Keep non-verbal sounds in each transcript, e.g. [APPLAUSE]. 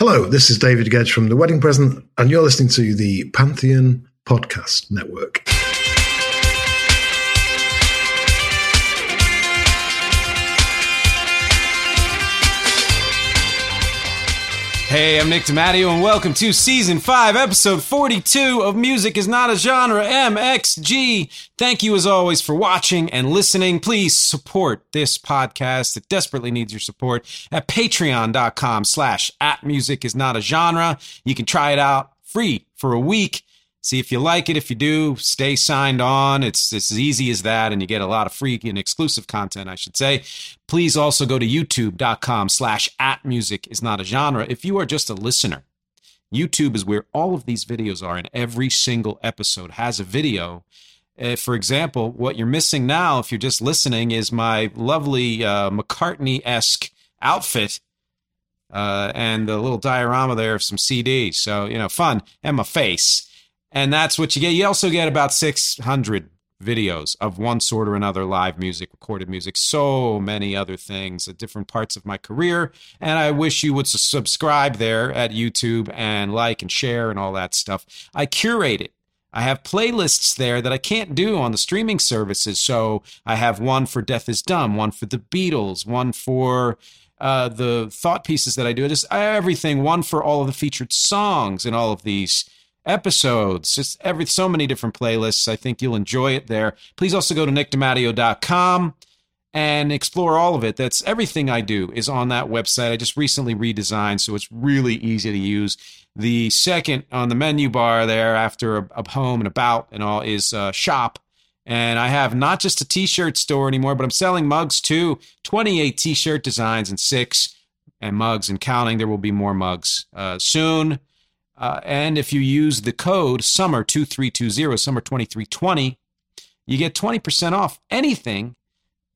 Hello, this is David Gedge from The Wedding Present, and you're listening to the Pantheon Podcast Network. Hey, I'm Nick DiMatteo, and welcome to Season 5, Episode 42 of Music is Not a Genre, MXG. Thank you, as always, for watching and listening. Please support this podcast. It desperately needs your support at patreon.com slash at music is not a genre. You can try it out free for a week. See if you like it. If you do, stay signed on. It's, it's as easy as that, and you get a lot of free and exclusive content, I should say. Please also go to youtube.com slash at music is not a genre. If you are just a listener, YouTube is where all of these videos are, and every single episode has a video. Uh, for example, what you're missing now, if you're just listening, is my lovely uh, McCartney esque outfit uh, and the little diorama there of some CDs. So, you know, fun, and my face and that's what you get. You also get about 600 videos of one sort or another live music, recorded music, so many other things at different parts of my career. And I wish you would subscribe there at YouTube and like and share and all that stuff. I curate it. I have playlists there that I can't do on the streaming services. So I have one for Death is Dumb, one for the Beatles, one for uh, the thought pieces that I do. Just everything, one for all of the featured songs in all of these episodes, just every so many different playlists. I think you'll enjoy it there. Please also go to nickdimatteo.com and explore all of it. That's everything I do is on that website. I just recently redesigned, so it's really easy to use. The second on the menu bar there after a, a home and about and all is uh, shop. And I have not just a t-shirt store anymore, but I'm selling mugs too. 28 t-shirt designs and six and mugs and counting. There will be more mugs uh, soon. Uh, and if you use the code SUMMER2320, SUMMER2320, you get 20% off anything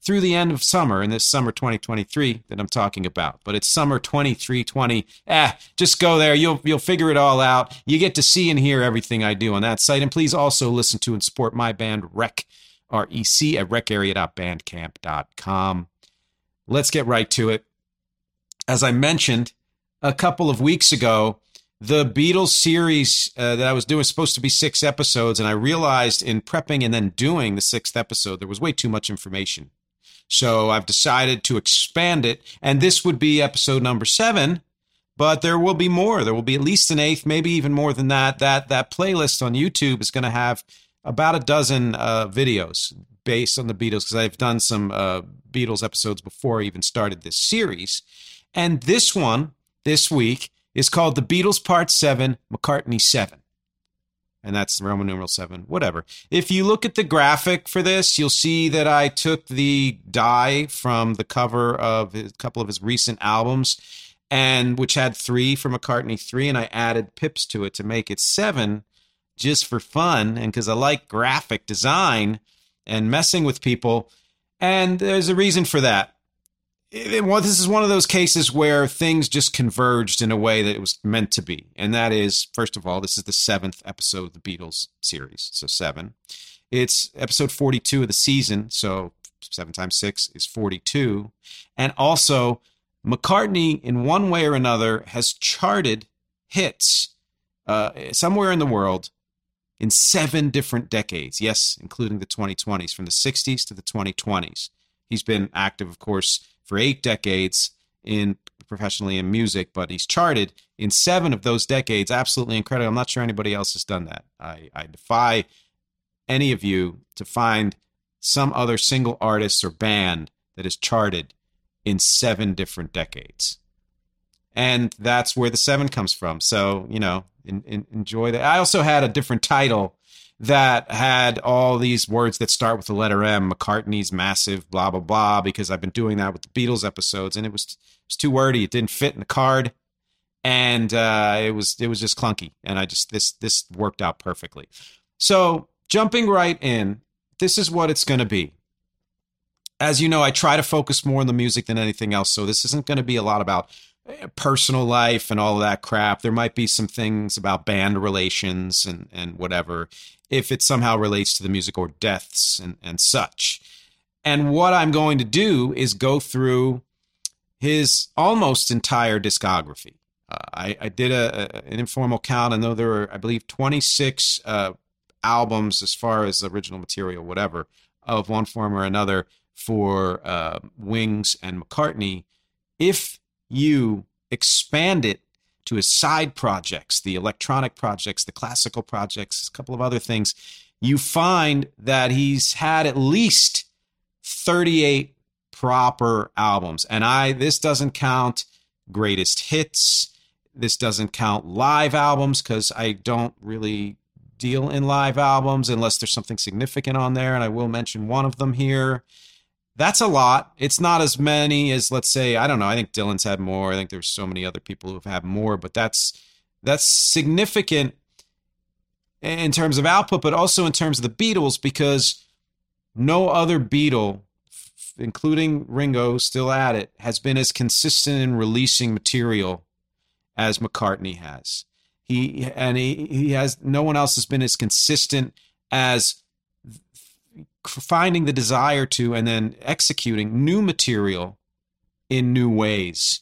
through the end of summer in this summer 2023 that I'm talking about. But it's summer 2320. Eh, just go there. You'll you'll figure it all out. You get to see and hear everything I do on that site. And please also listen to and support my band Rec, R-E-C at recarea.bandcamp.com. Let's get right to it. As I mentioned a couple of weeks ago, the Beatles series uh, that I was doing was supposed to be six episodes, and I realized in prepping and then doing the sixth episode, there was way too much information. So I've decided to expand it, and this would be episode number seven. But there will be more. There will be at least an eighth, maybe even more than that. That that playlist on YouTube is going to have about a dozen uh, videos based on the Beatles because I've done some uh, Beatles episodes before I even started this series. And this one this week is called The Beatles Part 7, McCartney 7. And that's Roman numeral 7, whatever. If you look at the graphic for this, you'll see that I took the die from the cover of a couple of his recent albums, and which had three for McCartney 3, and I added pips to it to make it 7 just for fun and because I like graphic design and messing with people. And there's a reason for that it, well, this is one of those cases where things just converged in a way that it was meant to be. And that is, first of all, this is the seventh episode of the Beatles series. So seven. It's episode 42 of the season. So seven times six is 42. And also, McCartney, in one way or another, has charted hits uh, somewhere in the world in seven different decades. Yes, including the 2020s, from the 60s to the 2020s. He's been active, of course, for eight decades in professionally in music, but he's charted in seven of those decades. Absolutely incredible. I'm not sure anybody else has done that. I, I defy any of you to find some other single artist or band that is charted in seven different decades. And that's where the seven comes from. So, you know, in, in, enjoy that. I also had a different title that had all these words that start with the letter M, McCartney's massive, blah blah blah. Because I've been doing that with the Beatles episodes, and it was it was too wordy. It didn't fit in the card, and uh, it was it was just clunky, and I just this this worked out perfectly. So jumping right in, this is what it's going to be. As you know, I try to focus more on the music than anything else, so this isn't going to be a lot about eh, personal life and all of that crap. There might be some things about band relations and and whatever, if it somehow relates to the music or deaths and and such. And what I'm going to do is go through his almost entire discography. Uh, I, I, did a, a, an informal count. I know there were, I believe, 26 uh, albums as far as original material, whatever, of one form or another for uh, Wings and McCartney. If you expand it to his side projects, the electronic projects, the classical projects, a couple of other things, you find that he's had at least 38 proper albums. And I this doesn't count greatest hits. This doesn't count live albums because I don't really deal in live albums unless there's something significant on there. And I will mention one of them here. That's a lot. It's not as many as let's say, I don't know, I think Dylan's had more. I think there's so many other people who've had more, but that's that's significant in terms of output, but also in terms of the Beatles because no other Beatle including Ringo, still at it, has been as consistent in releasing material as McCartney has. He and he, he has no one else has been as consistent as finding the desire to and then executing new material in new ways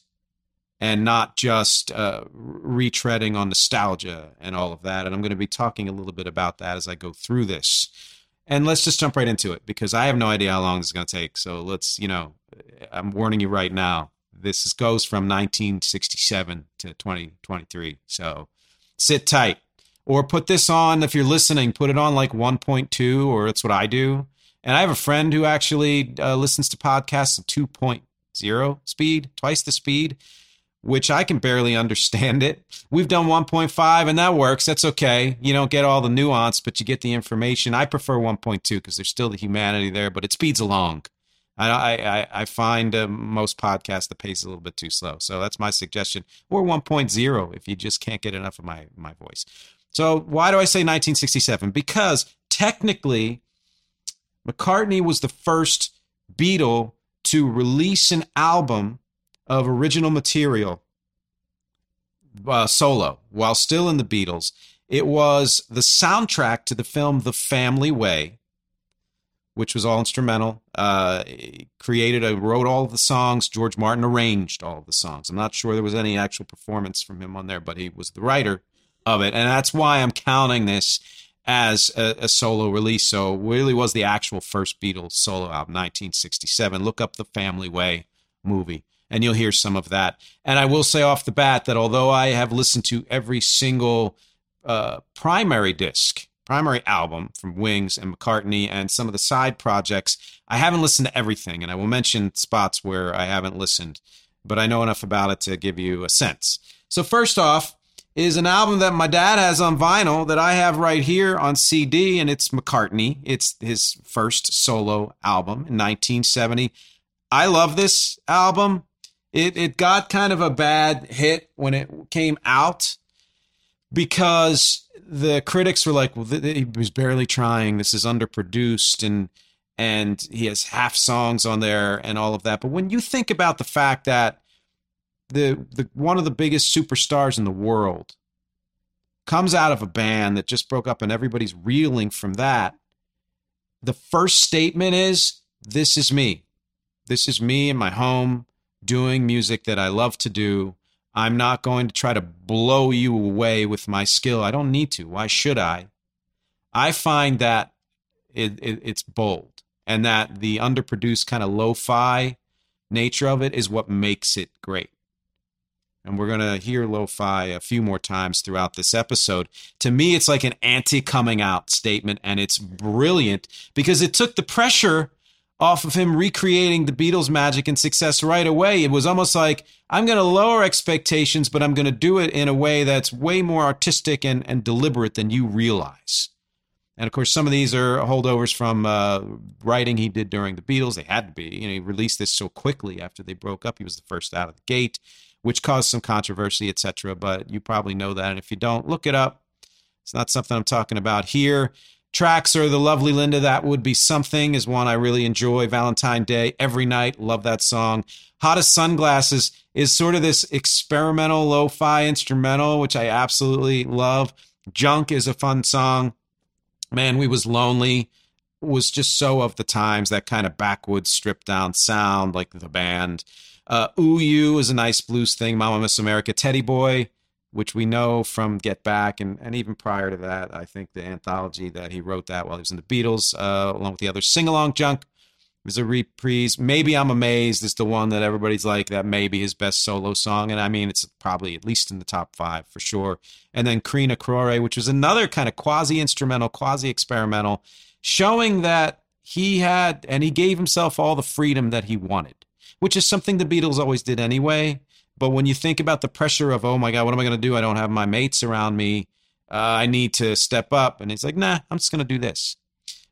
and not just uh, retreading on nostalgia and all of that. And I'm going to be talking a little bit about that as I go through this and let's just jump right into it because I have no idea how long this is going to take. So let's, you know, I'm warning you right now. This is, goes from 1967 to 2023. So sit tight or put this on if you're listening, put it on like 1.2 or that's what I do. And I have a friend who actually uh, listens to podcasts at 2.0 speed, twice the speed which I can barely understand it. We've done 1.5 and that works. That's okay. You don't get all the nuance, but you get the information. I prefer 1.2 because there's still the humanity there, but it speeds along. I I, I find uh, most podcasts the pace is a little bit too slow, so that's my suggestion. Or 1.0 if you just can't get enough of my my voice. So why do I say 1967? Because technically, McCartney was the first Beatle to release an album of original material uh, solo while still in the Beatles. It was the soundtrack to the film The Family Way, which was all instrumental. Uh, created, uh, wrote all the songs. George Martin arranged all the songs. I'm not sure there was any actual performance from him on there, but he was the writer of it, and that's why I'm counting this as a, a solo release. So, really was the actual first Beatles solo album, 1967. Look up The Family Way movie and you'll hear some of that. And I will say off the bat that although I have listened to every single uh, primary disc, primary album from Wings and McCartney and some of the side projects, I haven't listened to everything. And I will mention spots where I haven't listened, but I know enough about it to give you a sense. So, first off, is an album that my dad has on vinyl that I have right here on CD, and it's McCartney. It's his first solo album in 1970. I love this album it it got kind of a bad hit when it came out because the critics were like, "Well, he was barely trying. This is underproduced, and and he has half songs on there and all of that." But when you think about the fact that the the one of the biggest superstars in the world comes out of a band that just broke up, and everybody's reeling from that, the first statement is, "This is me. This is me in my home." doing music that I love to do. I'm not going to try to blow you away with my skill. I don't need to. Why should I? I find that it, it, it's bold and that the underproduced kind of lo fi nature of it is what makes it great. And we're going to hear lo fi a few more times throughout this episode. To me, it's like an anti coming out statement, and it's brilliant because it took the pressure off of him recreating the Beatles' magic and success right away. It was almost like I'm going to lower expectations, but I'm going to do it in a way that's way more artistic and, and deliberate than you realize. And of course, some of these are holdovers from uh, writing he did during the Beatles. They had to be. You know, he released this so quickly after they broke up. He was the first out of the gate which caused some controversy, etc. But you probably know that. And if you don't, look it up. It's not something I'm talking about here. Tracks are The Lovely Linda, That Would Be Something is one I really enjoy. Valentine Day, every night, love that song. Hot as Sun Glasses is sort of this experimental lo fi instrumental, which I absolutely love. Junk is a fun song. Man, We Was Lonely was just so of the times, that kind of backwoods stripped down sound, like the band. Uh, Ooh You is a nice blues thing. Mama Miss America, Teddy Boy, which we know from Get Back, and, and even prior to that, I think the anthology that he wrote that while he was in the Beatles, uh, along with the other sing along junk, was a reprise. Maybe I'm Amazed is the one that everybody's like, that may be his best solo song. And I mean, it's probably at least in the top five for sure. And then Kreen-Akrore, which was another kind of quasi instrumental, quasi experimental, showing that he had and he gave himself all the freedom that he wanted, which is something the Beatles always did anyway. But when you think about the pressure of, oh my God, what am I going to do? I don't have my mates around me. Uh, I need to step up. And he's like, nah, I'm just going to do this.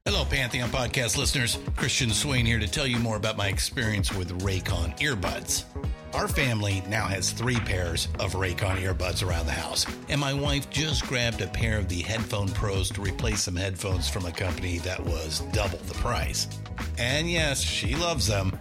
Hello, Pantheon podcast listeners. Christian Swain here to tell you more about my experience with Raycon earbuds. Our family now has three pairs of Raycon earbuds around the house, and my wife just grabbed a pair of the Headphone Pros to replace some headphones from a company that was double the price. And yes, she loves them.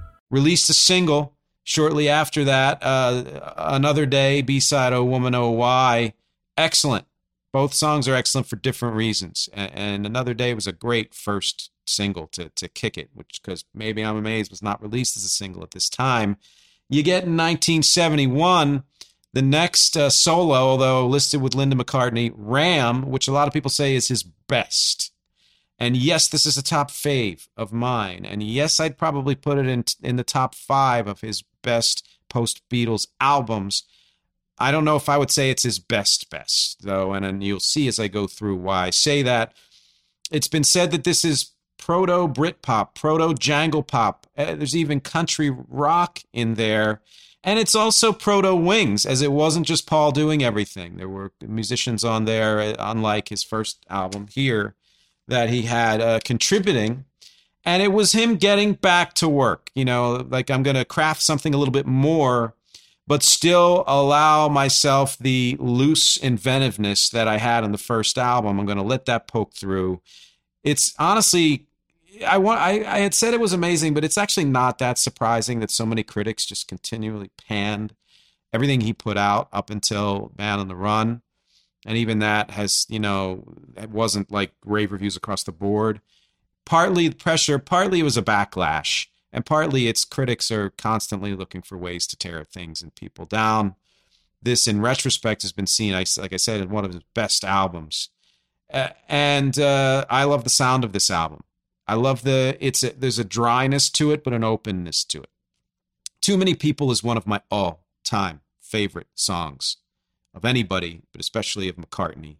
released a single shortly after that. Uh, Another Day, B side Oh Woman Oh Why. Excellent. Both songs are excellent for different reasons. And, and Another Day was a great first single to, to kick it, which because Maybe I'm Amazed was not released as a single at this time. You get in 1971 the next uh, solo, although listed with Linda McCartney, Ram, which a lot of people say is his best. And yes, this is a top fave of mine. And yes, I'd probably put it in in the top five of his best post Beatles albums. I don't know if I would say it's his best best though, and, and you'll see as I go through why I say that. It's been said that this is proto Britpop, proto jangle pop. Uh, there's even country rock in there. And it's also proto Wings, as it wasn't just Paul doing everything. There were musicians on there, uh, unlike his first album here that he had uh, contributing. And it was him getting back to work, you know, like I'm going to craft something a little bit more, but still allow myself the loose inventiveness that I had on the first album. I'm going to let that poke through. It's honestly, I want, I, I had said it was amazing, but it's actually not that surprising that so many critics just continually panned everything he put out up until Man on the Run and even that has you know it wasn't like rave reviews across the board. Partly the pressure partly it was a backlash and partly its critics are constantly looking for ways to tear things and people down. This in retrospect has been seen like i said in one of his best albums. And uh, i love the sound of this album. I love the it's a, there's a dryness to it, but an openness to it. Too Many People is one of my all time favorite songs of anybody, but especially of McCartney.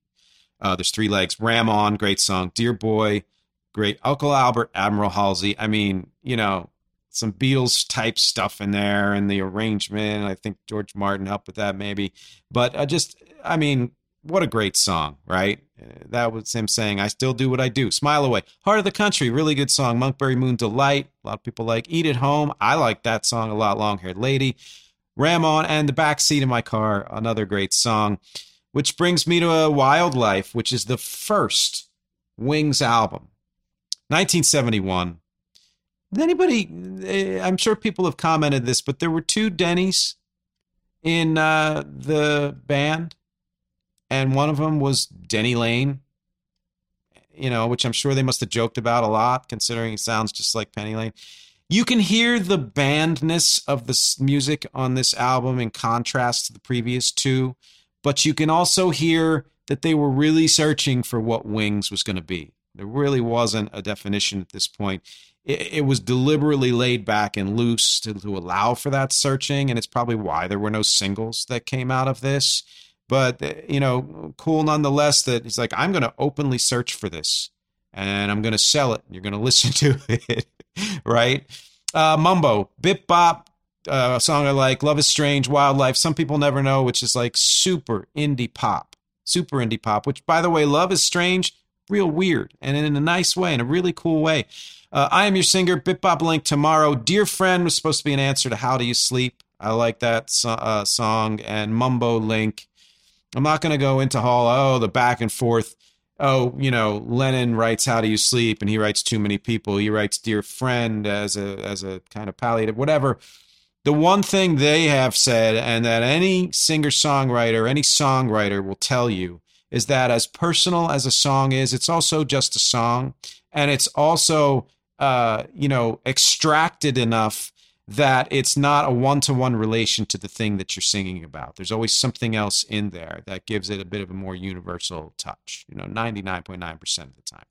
Uh, there's three legs. Ram On, great song. Dear Boy, great. Uncle Albert, Admiral Halsey. I mean, you know, some Beatles type stuff in there and the arrangement. I think George Martin helped with that maybe. But uh, just, I mean, what a great song, right? Uh, that was him saying, I still do what I do. Smile Away. Heart of the Country, really good song. Monkberry Moon Delight. A lot of people like Eat at Home. I like that song a lot. Long Haired Lady. Ram On and The Back Seat of My Car, another great song. Which brings me to a Wildlife, which is the first Wings album. 1971. Anybody, eh, I'm sure people have commented this, but there were two Denny's in uh, the band and one of them was Denny Laine, you know, which I'm sure they must have joked about a lot, considering it sounds just like Penny Lane. You can hear the bandness of the music on this album in contrast to the previous two, but you can also hear that they were really searching for what Wings was going to be. There really wasn't a definition at this point. It, it, was deliberately laid back and loose to, to allow for that searching, and it's probably why there were no singles that came out of this but eh, you know, cool nonetheless that he's like, I'm going to openly search for this and I'm going to sell it. You're going [LAUGHS] to listen to it, right? Uh, Mumbo, Bip Bop, uh, song I like, Love is Strange, Wildlife, Some People Never Know, which is like super indie pop, super indie pop, which by the way, Love is Strange, real weird and in a nice way, in a really cool way. Uh, I am your singer, Bip Bop Link Tomorrow. Dear Friend was supposed to be an answer to How Do You Sleep? I like that uh, song. And Mumbo Link I'm not going to go into all, oh, the back and forth. Oh, you know, Lennon writes "How Do You Sleep" and he writes "Too Many People." He writes "Dear Friend" as a as a kind of palliative, whatever. The one thing they have said, and that any singer songwriter, any songwriter will tell you, is that as personal as a song is, it's also just a song, and it's also, uh, you know, extracted enough that it's not a one to one relation to the thing that you're singing about. There's always something else in there that gives it a bit of a more universal touch, you know, 99.9% of the time.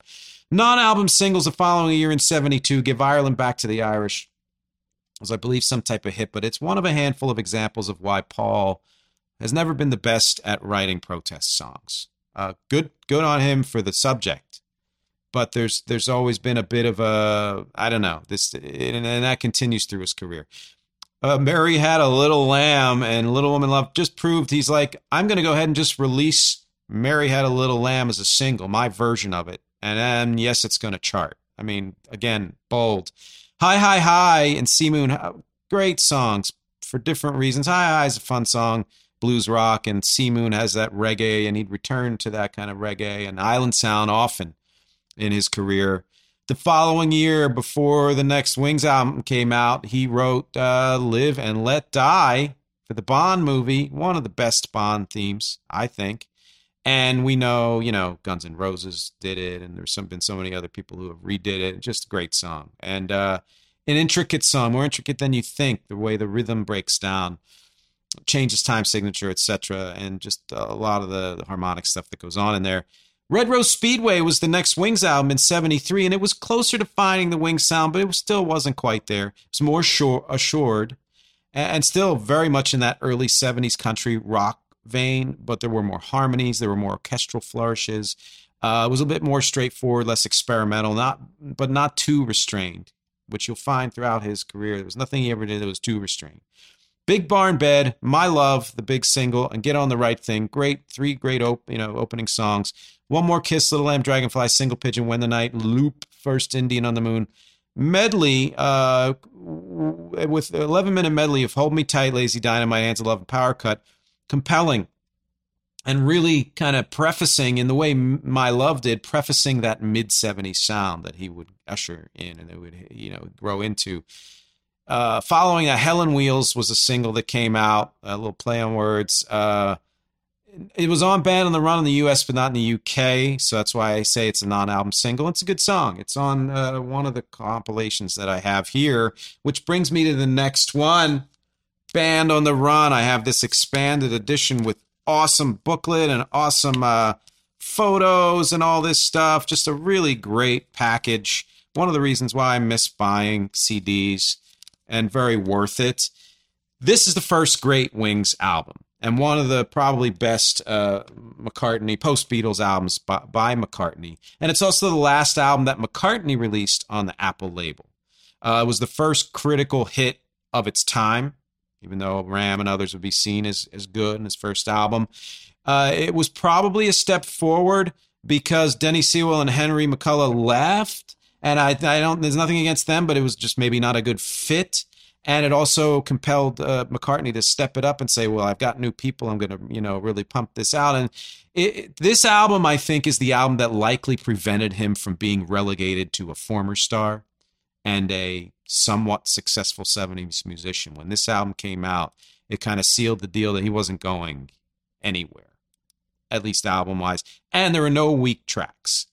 Non album singles the following year in 72 give Ireland back to the Irish was, I believe, some type of hit, but it's one of a handful of examples of why Paul has never been the best at writing protest songs. Uh, good, good on him for the subject but there's there's always been a bit of a I don't know this and, and that continues through his career. Uh, Mary had a little lamb and Little Woman Love just proved he's like I'm going to go ahead and just release Mary had a little lamb as a single, my version of it, and then yes, it's going to chart. I mean, again, bold. Hi Hi Hi and C Moon, great songs for different reasons. Hi Hi is a fun song blues rock and C Moon has that reggae and he'd return to that kind of reggae and Island Sound often in his career. The following year, before the next Wings album came out, he wrote uh, Live and Let Die for the Bond movie, one of the best Bond themes, I think. And we know, you know, Guns N' Roses did it, and there's some, been so many other people who have redid it. Just a great song. And uh, an intricate song, more intricate than you think, the way the rhythm breaks down, changes time signature, etc., and just a lot of the, the harmonic stuff that goes on in there. Red Rose Speedway was the next Wings album in 73, and it was closer to finding the Wings sound, but it still wasn't quite there. It was more sure, assured and still very much in that early 70s country rock vein, but there were more harmonies, there were more orchestral flourishes. Uh, it was a bit more straightforward, less experimental, not but not too restrained, which you'll find throughout his career. There was nothing he ever did that was too restrained. Big Barn Bed, My Love, the big single, and Get on the Right Thing. Great, three great op- you know opening songs. One More Kiss, Little Lamb, Dragonfly, Single Pigeon, When the Night, Loup, First Indian on the Moon. Medley, uh, with 11 minute medley of Hold Me Tight, Lazy Dynamite, Hands of Love, and Power Cut. Compelling and really kind of prefacing in the way My Love did, prefacing that mid 70s sound that he would usher in and it would, you know, grow into. Uh, following that, Helen Wheels was a single that came out, a little play on words. Uh, it was on Band on the Run in the US, but not in the UK. So that's why I say it's a non album single. It's a good song. It's on uh, one of the compilations that I have here, which brings me to the next one Band on the Run. I have this expanded edition with awesome booklet and awesome uh, photos and all this stuff. Just a really great package. one of the reasons why I miss buying CDs and very worth it. This is the first great Wings album and one of the probably best uh, McCartney post Beatles albums by, by, McCartney. And it's also the last album that McCartney released on the Apple label. Uh, it was the first critical hit of its time, even though Ram and others would be seen as, as good in his first album. Uh, it was probably a step forward because Denny Seiwell and Henry McCullough left. And I, I don't, there's nothing against them, but it was just maybe not a good fit. And it also compelled uh, McCartney to step it up and say, well, I've got new people. I'm going to, you know, really pump this out. And it, this album, I think, is the album that likely prevented him from being relegated to a former star and a somewhat successful 70s musician. When this album came out, it kind of sealed the deal that he wasn't going anywhere, at least album wise. And there are no weak tracks.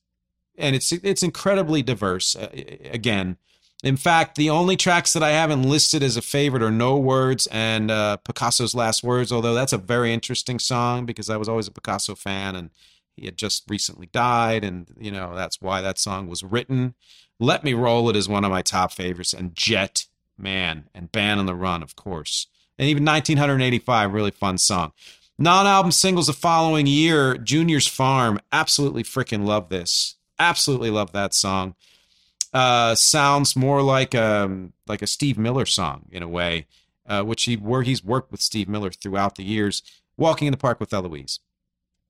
And it's it's incredibly diverse. Uh, again, in fact, the only tracks that I haven't listed as a favorite are No Words and uh, Picasso's Last Words, although that's a very interesting song because I was always a Picasso fan and he had just recently died. And, you know, that's why that song was written. Let Me Roll It is one of my top favorites. And Jet, man, and Band on the Run, of course. And even 1985, really fun song. Non album singles the following year Junior's Farm, absolutely freaking love this. Absolutely love that song uh, sounds more like um like a Steve Miller song in a way, uh, which he where he's worked with Steve Miller throughout the years. Walking in the Park with Eloise.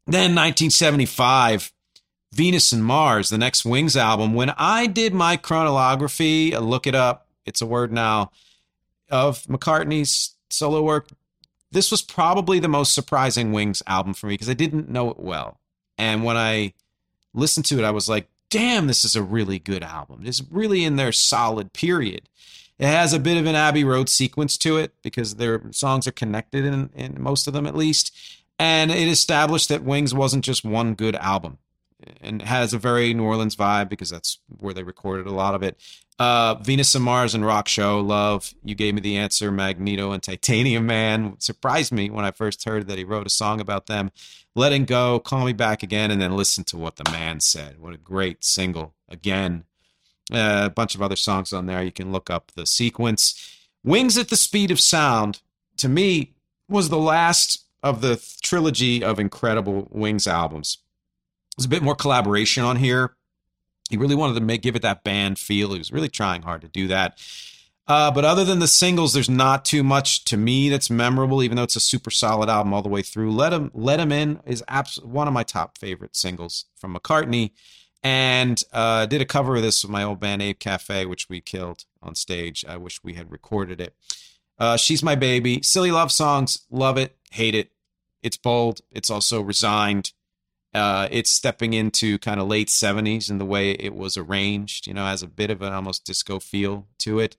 Then 1975, Venus and Mars, the next Wings album. When I did my chronology, look it up. It's a word now of McCartney's solo work. This was probably the most surprising Wings album for me because I didn't know it well. And when I listened to it, I was like, damn, this is a really good album. It's really in their solid period. It has a bit of an Abbey Road sequence to it because their songs are connected in, in most of them at least. And it established that Wings wasn't just one good album and has a very New Orleans vibe because that's where they recorded a lot of it. Uh, Venus and Mars and Rock Show, Love, You Gave Me the Answer, Magneto and Titanium Man surprised me when I first heard that he wrote a song about them. Letting Go, Call Me Back Again, and then listen to what the man said. What a great single. Again, uh, a bunch of other songs on there. You can look up the sequence. Wings at the Speed of Sound, to me, was the last of the trilogy of incredible Wings albums. There's a bit more collaboration on here. He really wanted to make give it that band feel. He was really trying hard to do that. Uh, but other than the singles, there's not too much to me that's memorable. Even though it's a super solid album all the way through. Let him Let him in is abs- one of my top favorite singles from McCartney, and uh, did a cover of this with my old band Ape Cafe, which we killed on stage. I wish we had recorded it. Uh, She's my baby. Silly love songs. Love it. Hate it. It's bold. It's also resigned. Uh, it's stepping into kind of late 70s in the way it was arranged, you know, has a bit of an almost disco feel to it.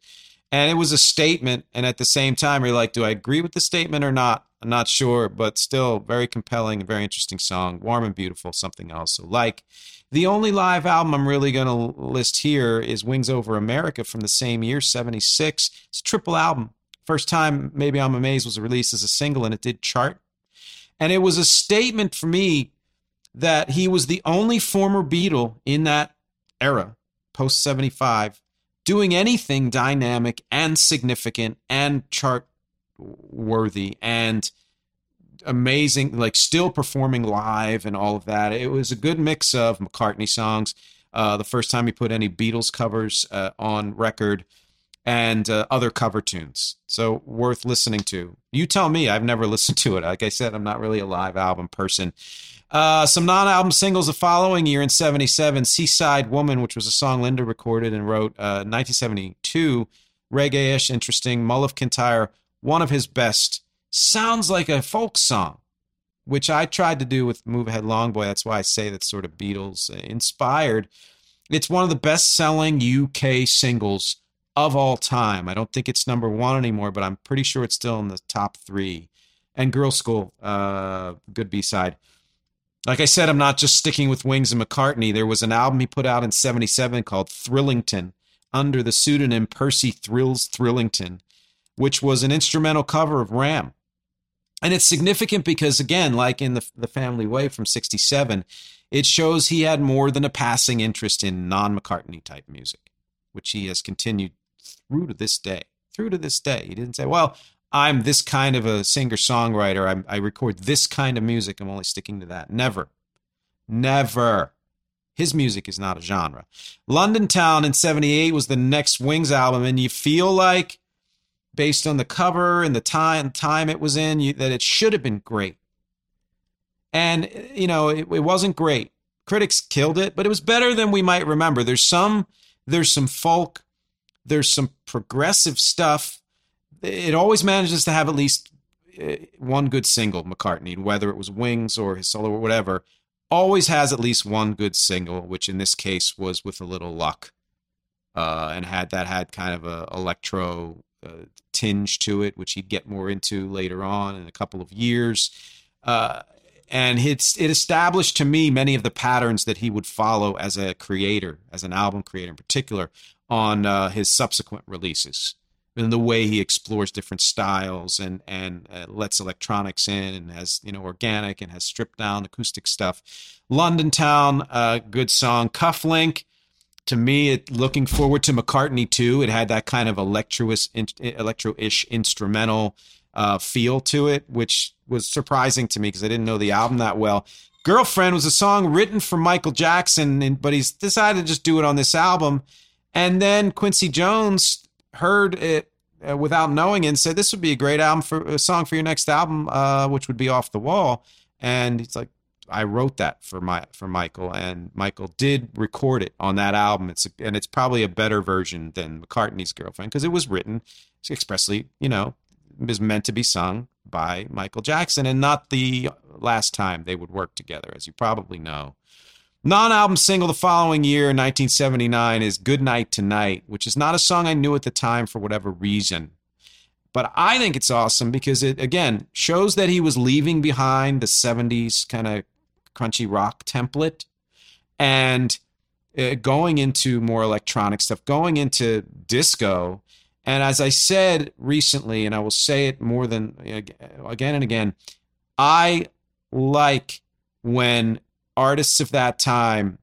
And it was a statement. And at the same time, you're like, do I agree with the statement or not? I'm not sure, but still very compelling, very interesting song. Warm and beautiful, something else. So, like, the only live album I'm really going to list here is Wings Over America from the same year, 76. It's a triple album. First time Maybe I'm Amazed was released as a single and it did chart. And it was a statement for me that he was the only former Beatle in that era, post 75, doing anything dynamic and significant and chart worthy and amazing, like still performing live and all of that. It was a good mix of McCartney songs. Uh, the first time he put any Beatles covers uh, on record and uh, other cover tunes. So worth listening to. You tell me. I've never [LAUGHS] listened to it. Like I said, I'm not really a live album person. Uh, some non-album singles the following year in 77, Seaside Woman, which was a song Linda recorded and wrote uh, 1972. Reggae-ish, interesting. Mull of Kintyre, one of his best. Sounds like a folk song, which I tried to do with Move Ahead Long Boy. That's why I say that's sort of Beatles inspired. It's one of the best-selling UK singles of all time. I don't think it's number one anymore, but I'm pretty sure it's still in the top three. And Girlschool, uh, good B-side. Like I said, I'm not just sticking with Wings and McCartney. There was an album he put out in 77 called Thrillington under the pseudonym Percy Thrills Thrillington, which was an instrumental cover of Ram. And it's significant because, again, like in the, the Family Way from 67, it shows he had more than a passing interest in non McCartney type music. which he has continued through to this day. Through to this day, he didn't say, "Well, I'm this kind of a singer songwriter. I, I record this kind of music. I'm only sticking to that." Never, never. His music is not a genre. London Town in 78 was the next Wings album, and you feel like, based on the cover and the time time it was in, you, that it should have been great. And, you know, it, it wasn't great. Critics killed it, but it was better than we might remember. There's some there's some folk, there's some progressive stuff. It always manages to have at least uh, one good single, McCartney, whether it was Wings or his solo or whatever always has at least one good single, which in this case was with a little luck, uh, and had that had kind of a electro uh, tinge to it, which he'd get more into later on in a couple of years. Uh, and it's it established to me many of the patterns that he would follow as a creator, as an album creator in particular, on uh, his subsequent releases in the way he explores different styles and and uh, lets electronics in and has you know organic and has stripped down acoustic stuff. London Town, uh, good song. Cufflink, to me, it looking forward to McCartney too. It had that kind of electro-ish, electro-ish instrumental uh, feel to it, which was surprising to me because I didn't know the album that well. Girlfriend was a song written for Michael Jackson, and, but he's decided to just do it on this album. And then Quincy Jones heard it uh, without knowing it and said this would be a great album for a song for your next album, uh, which would be off the wall. And he's like, I wrote that for my for Michael, and Michael did record it on that album. It's and it's probably a better version than McCartney's Girlfriend because it was written expressly, you know, is meant to be sung by Michael Jackson, and not the last time they would work together, as you probably know. Non album single the following year, 1979, is Good Night Tonight, which is not a song I knew at the time for whatever reason. But I think it's awesome because it, again, shows that he was leaving behind the 70s kind of crunchy rock template and uh, going into more electronic stuff, going into disco. And as I said recently, and I will say it more than again and again, I like when artists of that time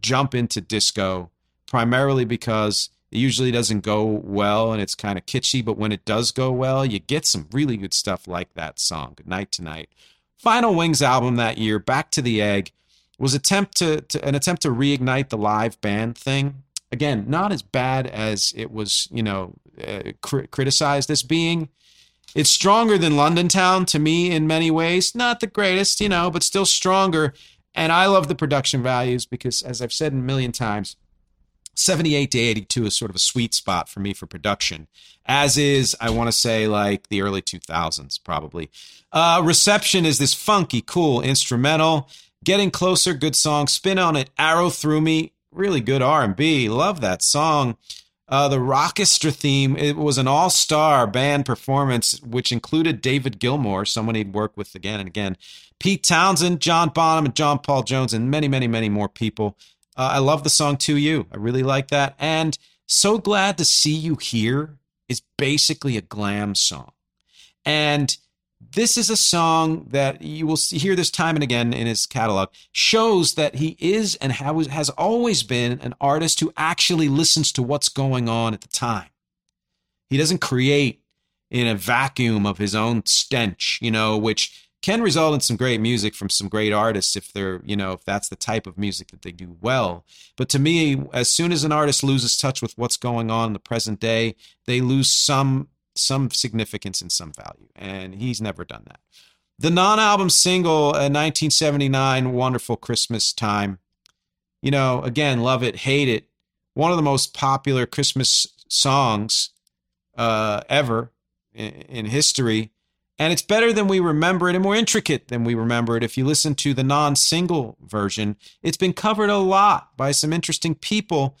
jump into disco primarily because it usually doesn't go well and it's kind of kitschy, but when it does go well, you get some really good stuff like that song, Good Night Tonight. Final Wings album that year, Back to the Egg, was attempt to, to an attempt to reignite the live band thing. Again, not as bad as it was, you know, uh, cr- criticized as being. It's stronger than London Town to me in many ways. Not the greatest, you know, but still stronger. And I love the production values because, as I've said a million times, 78 to 82 is sort of a sweet spot for me for production, as is, I want to say, like the early 2000s, probably. Uh, Reception is this funky, cool instrumental. Getting Closer, good song. Spin on it, Arrow Through Me, really good R&B. Love that song. Uh, the Rockestra theme, it was an all star band performance, which included David Gilmour, someone he'd worked with again and again, Pete Townshend, John Bonham, and John Paul Jones, and many, many, many more people. Uh, I love the song To You. I really like that. And So Glad to See You Here is basically a glam song. And this is a song that you will see, hear this time and again in his catalog shows that he is and has always been an artist who actually listens to what's going on at the time he doesn't create in a vacuum of his own stench you know which can result in some great music from some great artists if they're you know if that's the type of music that they do well but to me as soon as an artist loses touch with what's going on in the present day they lose some some significance and some value. And he's never done that. The non album single, uh, 1979, Wonderful Christmas Time. You know, again, love it, hate it. One of the most popular Christmas songs uh, ever in, in history. And it's better than we remember it and more intricate than we remember it. If you listen to the non single version, it's been covered a lot by some interesting people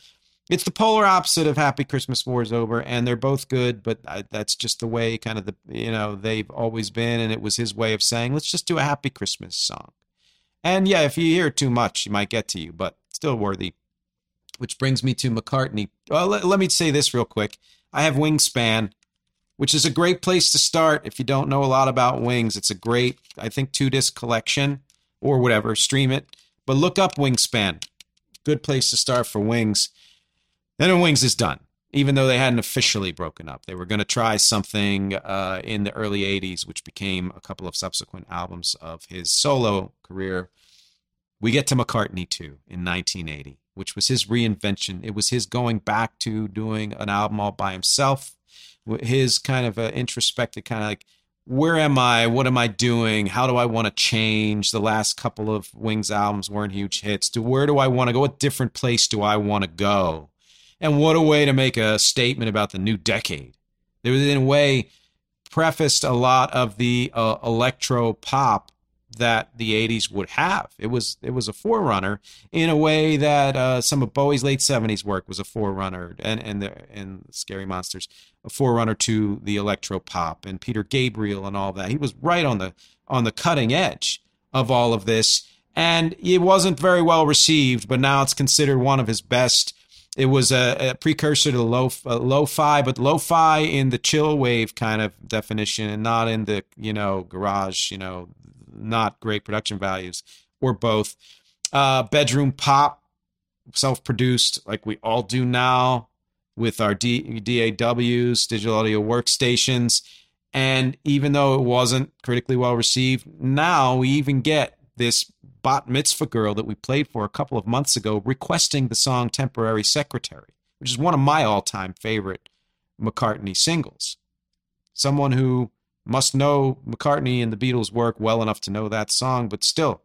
it's the polar opposite of Happy Christmas War is over, and they're both good, but I, that's just the way kind of the you know they've always been, and it was his way of saying let's just do a Happy Christmas song. And yeah, if you hear too much, it might get to you, but still worthy. Which brings me to McCartney. Well, let, let me say this real quick. I have Wingspan, which is a great place to start if you don't know a lot about Wings. It's a great, I think, two disc collection or whatever. Stream it, but look up Wingspan. Good place to start for Wings. Then Wings is done, even though they hadn't officially broken up. They were going to try something uh, in the early 80s, which became a couple of subsequent albums of his solo career. We get to McCartney 2 in 1980, which was his reinvention. It was his going back to doing an album all by himself, his kind of introspective, kind of like, where am I? What am I doing? How do I want to change? The last couple of Wings albums weren't huge hits. To where do I want to go? What different place do I want to go? And what a way to make a statement about the new decade. They was, in a way, prefaced a lot of the uh, electro pop that the 80s would have. It was it was a forerunner in a way that uh, some of Bowie's late 70s work was a forerunner and and the and Scary Monsters a forerunner to the electro pop and Peter Gabriel and all that. He was right on the on the cutting edge of all of this and it wasn't very well received, but now it's considered one of his best it was a, a precursor to low uh, lo-fi, but lo-fi in the chill wave kind of definition, and not in the you know garage, you know not great production values, or both. Uh, bedroom pop, self produced, like we all do now with our D- DAWs, digital audio workstations. And even though it wasn't critically well received, now we even get this bat mitzvah girl that we played for a couple of months ago requesting the song Temporary Secretary, which is one of my all time favorite McCartney singles. Someone who must know McCartney and the Beatles work well enough to know that song, but still,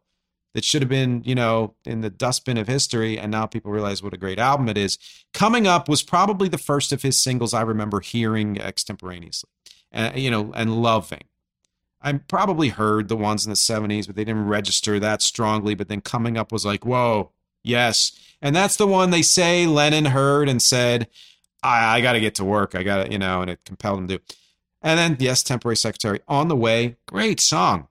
it should have been, you know, in the dustbin of history. And now people realize what a great album it is. Coming Up was probably the first of his singles I remember hearing extemporaneously, uh, you know, and loving. I probably heard the ones in the 70s, but they didn't register that strongly. But then Coming Up was like, whoa, yes. And that's the one they say Lennon heard and said, I, I got to get to work. I got to, you know, and it compelled him to. And then, yes, Temporary Secretary on the way. Great song.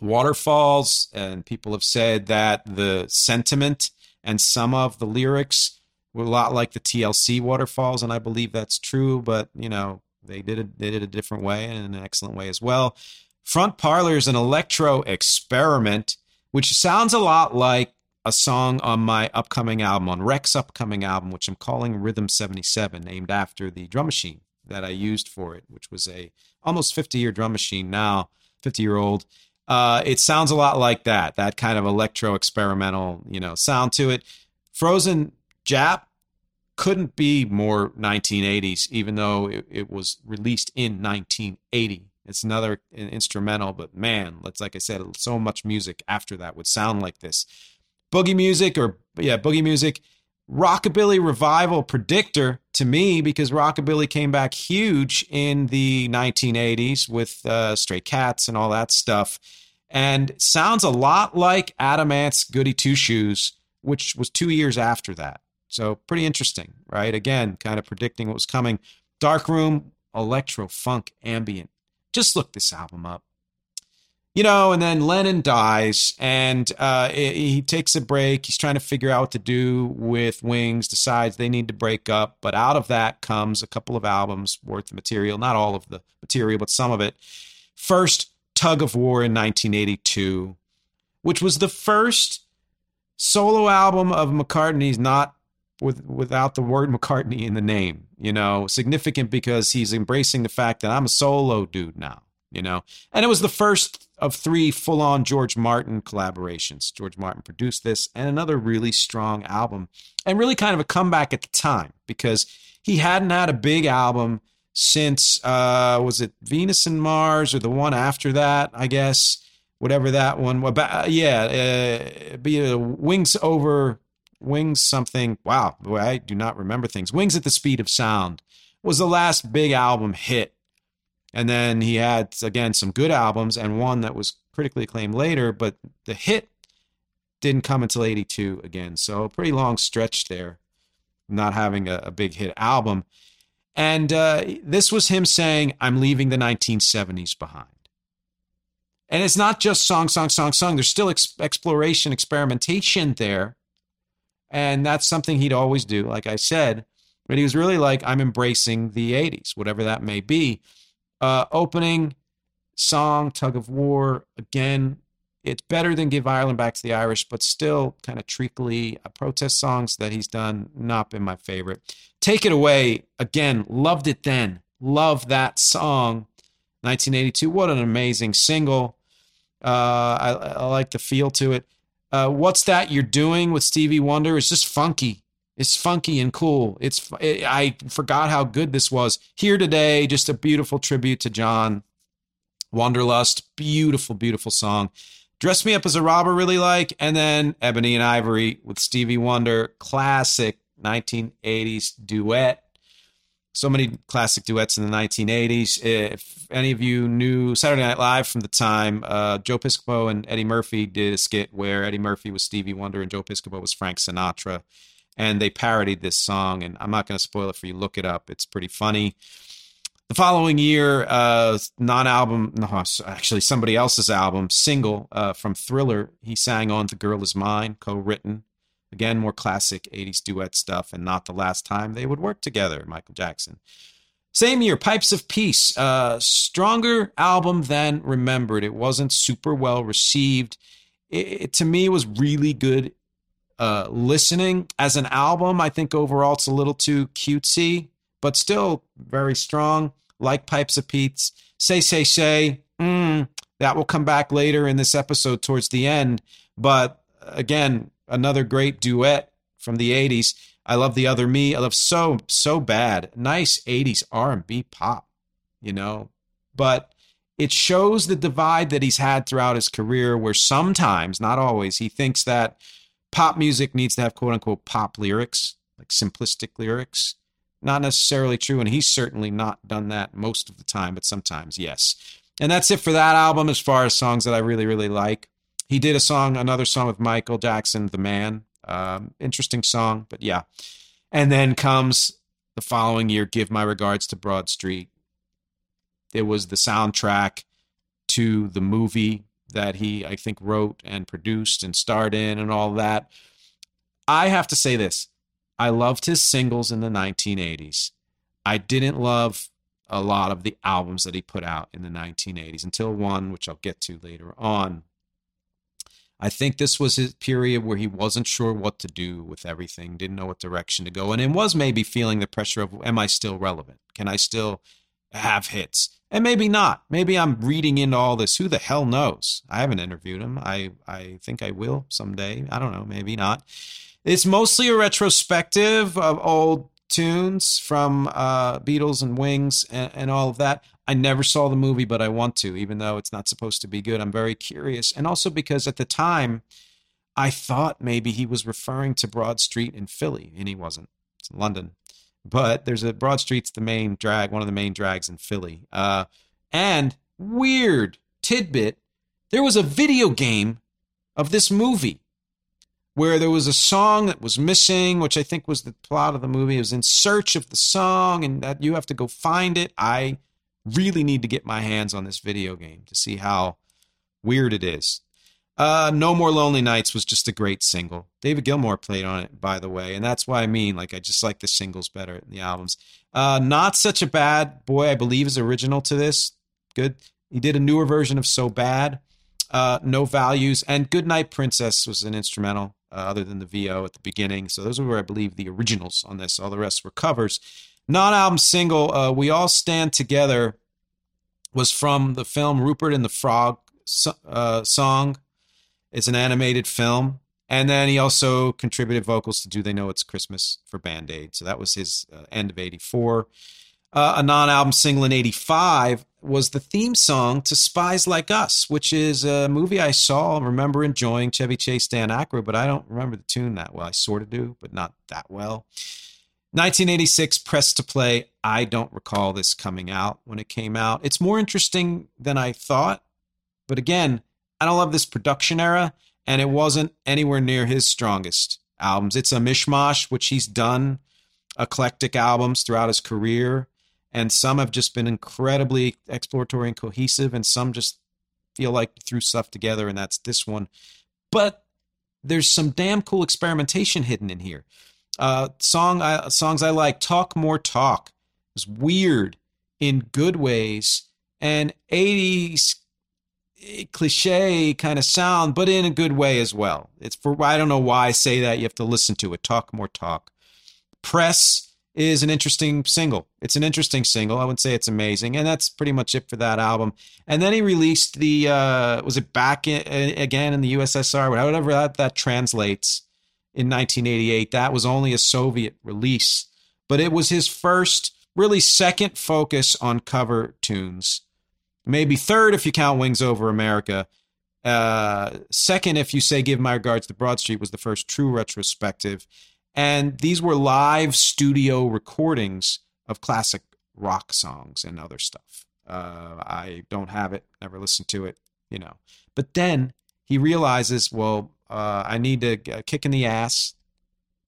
Waterfalls, and people have said that the sentiment and some of the lyrics were a lot like the TLC Waterfalls, and I believe that's true, but, you know, they did it, they did a different way and an excellent way as well. Front Parlor is an electro experiment, which sounds a lot like a song on my upcoming album, on REC's upcoming album, which I'm calling Rhythm 77, named after the drum machine that I used for it, which was a almost 50 year drum machine now, 50 year old. Uh, it sounds a lot like that, that kind of electro experimental, you know, sound to it. Frozen Jap couldn't be more 1980s, even though it, it was released in 1980. It's another instrumental, but man, let's like I said, so much music after that would sound like this. Bogey Music, or yeah, Bogey Music rockabilly revival predictor to me because rockabilly came back huge in the 1980s with uh, Stray Cats and all that stuff, and sounds a lot like Adam Ant's Goody Two Shoes, which was two years after that. So pretty interesting, right? Again, kind of predicting what was coming. Dark Room, electro funk ambient. Just look this album up you know, and then Lennon dies and uh, he takes a break. He's trying to figure out what to do with Wings, decides they need to break up. But out of that comes a couple of albums worth of material, not all of the material, but some of it. First, Tug of War in 1982, which was the first solo album of McCartney's not with without the word McCartney in the name, you know, significant because he's embracing the fact that I'm a solo dude now you know? And it was the first of three full-on george martin collaborations. George martin produced this and another really strong album and really kind of a comeback at the time because he hadn't had a big album since uh was it venus and mars or the one after that i guess? Whatever that one was yeah uh, be wings over wings something wow boy, i do not remember things. Wings at the speed of sound was the last big album hit and then he had, again, some good albums and one that was critically acclaimed later, but the hit didn't come until 82 again. So a pretty long stretch there, not having a, a big hit album. And uh, this was him saying, I'm leaving the 1970s behind. And it's not just song, song, song, song. There's still ex- exploration, experimentation there. And that's something he'd always do, like I said. But he was really like, I'm embracing the 80s, whatever that may be. Uh, opening song, Tug of War, again, It's better than Give Ireland Back to the Irish, but still kind of treacly. Uh, protest songs that he's done, not been my favorite. Take It Away, again, loved it then. Love that song. 1982, what an amazing single. Uh, I, I like the feel to it. Uh, What's That You're Doing with Stevie Wonder is just funky. It's funky and cool. It's it, I forgot how good this was. Here today, just a beautiful tribute to John. Wanderlust, beautiful, beautiful song. Dress Me Up as a Robber, really like, and then Ebony and Ivory with Stevie Wonder, classic 1980s duet. So many classic duets in the 1980s. If any of you knew Saturday Night Live from the time, uh, Joe Piscopo and Eddie Murphy did a skit where Eddie Murphy was Stevie Wonder and Joe Piscopo was Frank Sinatra. And they parodied this song, and I'm not going to spoil it for you. Look it up. It's pretty funny. The following year, uh, non-album, no, actually somebody else's album, single uh, from Thriller, he sang on "The Girl Is Mine," co-written. Again, more classic '80s duet stuff, and not the last time they would work together. Michael Jackson. Same year, Pipes of Peace, uh, stronger album than remembered. It wasn't super well received. It, it to me it was really good uh, listening as an album. I think overall it's a little too cutesy but still very strong, like Pipes of Peace. Say, say, say, mm, that will come back later in this episode towards the end. But again, another great duet from the 80s. I love the other me. I love so so bad. Nice 80s R&B pop, you know. But it shows the divide that he's had throughout his career where sometimes, not always, he thinks that pop music needs to have quote unquote pop lyrics, like simplistic lyrics. Not necessarily true, and he's certainly not done that most of the time, but sometimes, yes. And that's it for that album as far as songs that I really, really like. He did a song, another song with Michael Jackson, The Man. Um, interesting song, but yeah. And then comes the following year, Give My Regards to Broad Street. It was the soundtrack to the movie that he, I think, wrote and produced and starred in and all that. I have to say this I loved his singles in the 1980s. I didn't love a lot of the albums that he put out in the 1980s until one, which I'll get to later on. I think this was his period where he wasn't sure what to do with everything, didn't know what direction to go, and it was maybe feeling the pressure of, am I still relevant? Can I still have hits? And maybe not. Maybe I'm reading into all this. Who the hell knows? I haven't interviewed him. I, I think I will someday. I don't know. Maybe not. It's mostly a retrospective of old tunes from uh, Beatles and Wings and, and, all of that. I never saw the movie, but I want to, even though it's not supposed to be good. I'm very curious. And also because at the time, I thought maybe he was referring to Broad Street in Philly, and he wasn't. It's London. But there's a Broad Street's the main drag, one of the main drags in Philly. Uh, and weird tidbit there was a video game of this movie where there was a song that was missing, which I think was the plot of the movie. It was in search of the song, and that you have to go find it. I really need to get my hands on this video game to see how weird it is. Uh, no More Lonely Nights was just a great single. David Gilmour played on it, by the way, and that's why I mean, like, I just like the singles better than the albums. Uh, Not Such a Bad Boy, I believe, is original to this. Good. He did a newer version of So Bad. Uh, no Values, and Good Night Princess was an instrumental uh, other than the VO at the beginning. So those were, I believe, the originals on this. All the rest were covers. Non album single, uh, We All Stand Together, was from the film Rupert and the Frog uh, song. It's an animated film. And then he also contributed vocals to Do They Know It's Christmas for Band Aid. So that was his uh, end of 84. Uh, a non album single in 85 was the theme song to Spies Like Us, which is a movie I saw, and remember enjoying Chevy Chase, Dan Aykroyd, but I don't remember the tune that well. I sort of do, but not that well. 1986, Press to Play. I don't recall this coming out when it came out. It's more interesting than I thought, but again, I don't love this production era, and it wasn't anywhere near his strongest albums. It's a mishmash, which he's done eclectic albums throughout his career and some have just been incredibly exploratory and cohesive, and some just feel like threw stuff together, and that's this one. But there's some damn cool experimentation hidden in here. Uh, song I, songs I like, "Talk More Talk" was weird in good ways, and '80s cliche kind of sound, but in a good way as well. It's for I don't know why I say that. You have to listen to it. Talk more talk. Press is an interesting single. It's an interesting single. I would say it's amazing, and that's pretty much it for that album. And then he released the uh, was it back in, again in the USSR, whatever that, that translates in 1988. That was only a Soviet release, but it was his first, really second focus on cover tunes maybe third if you count Wings Over America. Uh, second, if you say Give My Regards to Broad Street was the first true retrospective. And these were live studio recordings of classic rock songs and other stuff. Uh, I don't have it, never listened to it, you know. But then he realizes, well, uh, I need to kick in the ass.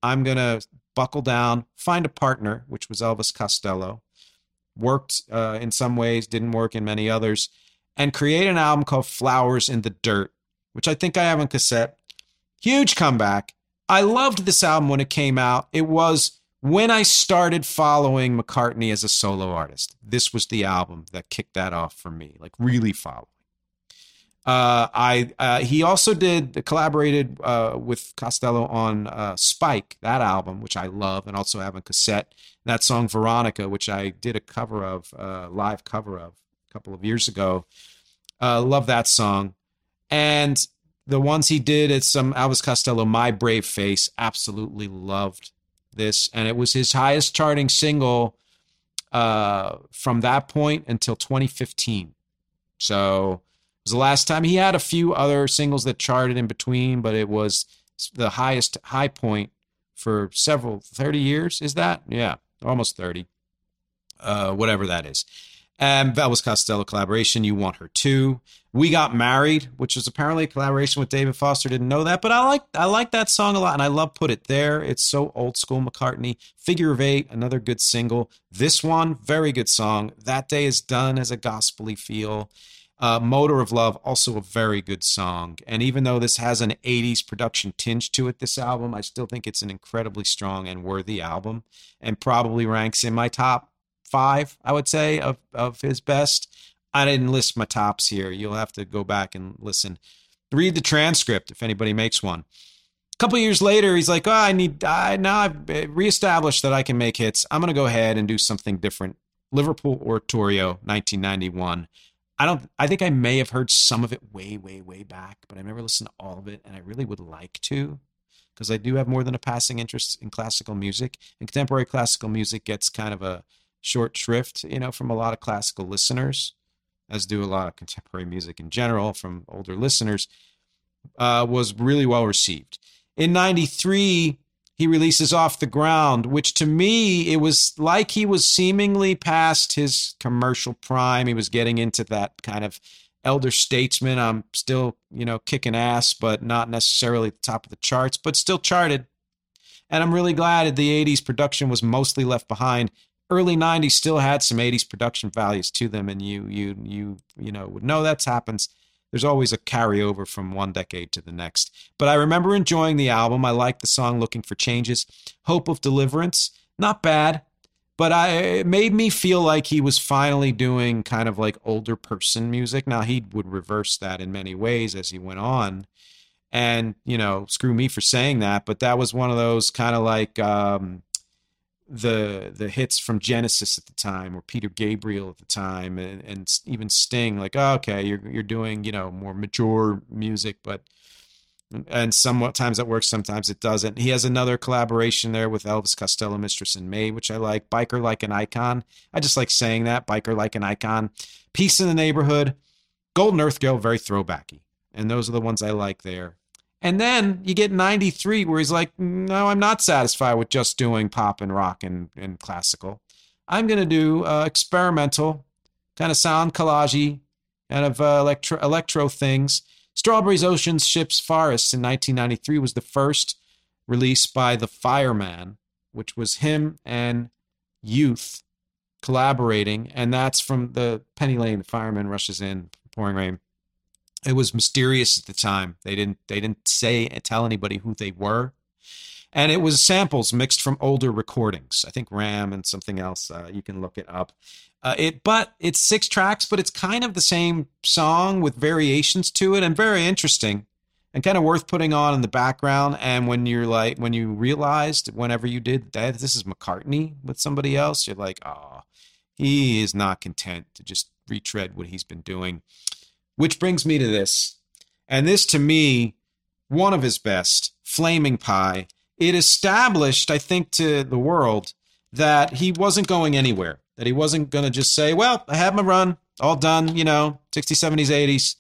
I'm going to buckle down, find a partner, which was Elvis Costello worked uh, in some ways, didn't work in many others, and create an album called Flowers in the Dirt, which I think I have on cassette. Huge comeback. I loved this album when it came out. It was when I started following McCartney as a solo artist. This was the album that kicked that off for me, like really following. Uh, I uh, he also did collaborated uh, with Costello on uh, Spike, that album, which I love, and also have on cassette. That song Veronica, which I did a cover of, uh, live cover of a couple of years ago. Uh, love that song, and the ones he did at some Elvis Costello, My Brave Face, absolutely loved this, and it was his highest charting single from that point until 2015. So was the last time he had a few other singles that charted in between, but it was the highest high point for several 30 years. Is that? Yeah, almost 30. Uh, whatever that is. And that was Costello collaboration. You want her too. We got married, which was apparently a collaboration with David Foster. Didn't know that, but I like I like that song a lot, and I love Put It There. It's so old school McCartney. Figure of Eight, another good single. This one, very good song. That Day Is Done as a gospely feel. Uh, Motor of Love, also a very good song. And even though this has an 80s production tinge to it, this album, I still think it's an incredibly strong and worthy album and probably ranks in my top five, I would say, of, of his best. I didn't list my tops here. You'll have to go back and listen. Read the transcript if anybody makes one. A couple years later, he's like, "Oh, I need. I now I've reestablished that I can make hits. I'm going to go ahead and do something different." Liverpool Oratorio, 1991. I don't. I think I may have heard some of it way, way, way back, but I've never listened to all of it, and I really would like to, because I do have more than a passing interest in classical music. And contemporary classical music gets kind of a short shrift, you know, from a lot of classical listeners, as do a lot of contemporary music in general from older listeners. Uh, was really well received. In '93, he releases off the ground which to me it was like he was seemingly past his commercial prime. He was getting into that kind of elder statesman. I'm still you know kicking ass but not necessarily at the top of the charts but still charted. And i'm really glad the 80s production was mostly left behind. Early 90s still had some 80s production values to them and you you you you know would know that's happens there's always a carryover from one decade to the next. But I remember enjoying the album. I liked the song Looking for Changes. Hope of Deliverance, not bad, but I, it made me feel like he was finally doing kind of like older person music. Now, he would reverse that in many ways as he went on. And, you know, screw me for saying that, but that was one of those kind of like, um, the the hits from Genesis at the time or Peter Gabriel at the time and, and even Sting like oh, okay you're you're doing you know more mature music but and somewhat times that works sometimes it doesn't. He has another collaboration there with Elvis Costello Mistress and Maid which I like. Biker like an icon. I just like saying that Biker like an icon. Peace in the Neighborhood. Golden Earth Girl very throwbacky and those are the ones I like there and then you get 93 where he's like, no, I'm not satisfied with just doing pop and rock and, and classical. I'm going to do uh, experimental, kind of sound collagey, kind of uh, electro, electro things. Strawberries, Oceans, Ships, Forests in 1993 was the first release by The Fireman, which was him and Youth collaborating. And that's from the Penny Lane, The Fireman Rushes In, Pouring Rain it was mysterious at the time. They didn't they didn't say tell anybody who they were. and it was samples mixed from older recordings. I think Ram and something else. Uh, you can look it up. Uh, it, but it's six tracks, but it's kind of the same song with variations to it, and very interesting, and kind of worth putting on in the background. And when you're like, when you realized whenever you did that, this is McCartney with somebody else, you're like, oh, he is not content to just retread what he's been doing. Which brings me to this, and this to me, one of his best, Flaming Pie. It established, I think, to the world that he wasn't going anywhere that he wasn't going to just say, well, I have my run, all done, you know, 60s, 70s, 80s.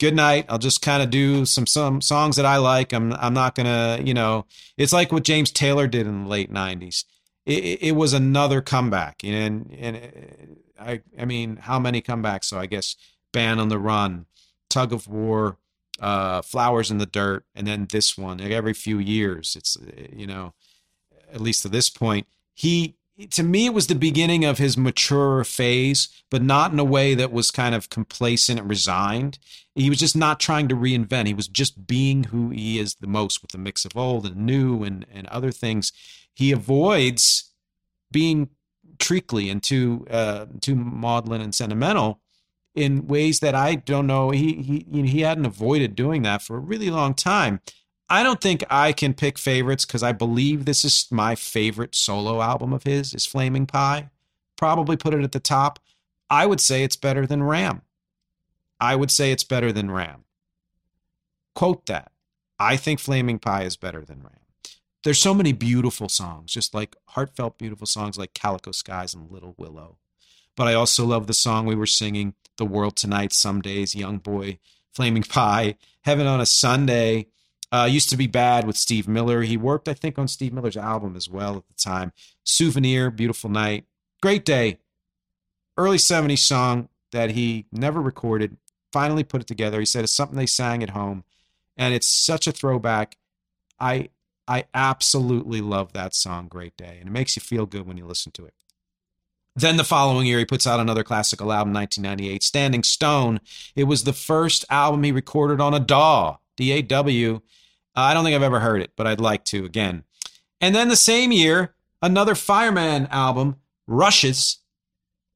Good night. I'll just kind of do some some songs that I like. I'm I'm not gonna, you know, it's like what James Taylor did in the late '90s. It, it was another comeback, and and uh, I I mean, how many comebacks? So I guess Band on the Run, Tug of War, uh, Flowers in the Dirt, and then this one. Every few years, it's you know, at least to this point, he to me it was the beginning of his mature phase but not in a way that was kind of complacent and resigned he was just not trying to reinvent he was just being who he is the most with a mix of old and new and, and other things he avoids being treacly and too uh, too maudlin and sentimental in ways that I don't know he he he hadn't avoided doing that for a really long time I don't think I can pick favorites because I believe this is my favorite solo album of his is Flaming Pie. Probably put it at the top. I would say it's better than Ram. I would say it's better than Ram. Quote that. I think Flaming Pie is better than Ram. There's so many beautiful songs, just like heartfelt, beautiful songs like Calico Skies and Little Willow. But I also love the song we were singing, The World Tonight, Some Days, Young Boy, Flaming Pie, Heaven on a Sunday, uh, used to be bad with Steve Miller. He worked, I think, on Steve Miller's album as well at the time. Souvenir, Beautiful Night, Great Day, early 70s song that he never recorded, finally put it together. He said it's something they sang at home, and it's such a throwback. I I absolutely love that song, Great Day, and it makes you feel good when you listen to it. Then the following year, he puts out another classical album, 1998, Standing Stone. It was the first album he recorded on a DAW, D A W, uh, I don't think I've ever heard it, but I'd like to again. And then the same year, another Fireman album, Rushes.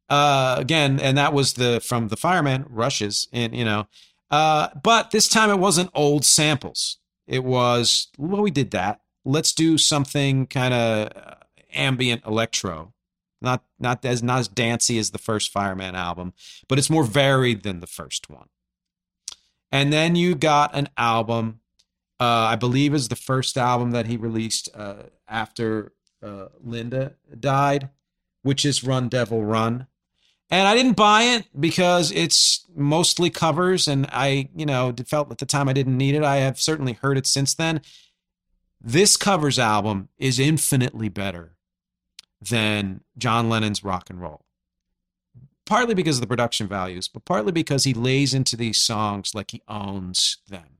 Uh, again, and that was the from the Fireman Rushes, and you know, uh, but this time it wasn't old samples. It was well, we did that. Let's do something kind of ambient electro, not not as not as dancey as the first Fireman album, but it's more varied than the first one. And then you got an album uh, I believe is the first album that he released uh, after uh, Linda died, which is Run Devil Run. And I didn't buy it because it's mostly covers, and I, you know, felt at the time I didn't need it. I have certainly heard it since then. This covers album is infinitely better than John Lennon's rock and roll. Partly because of the production values, but partly because he lays into these songs like he owns them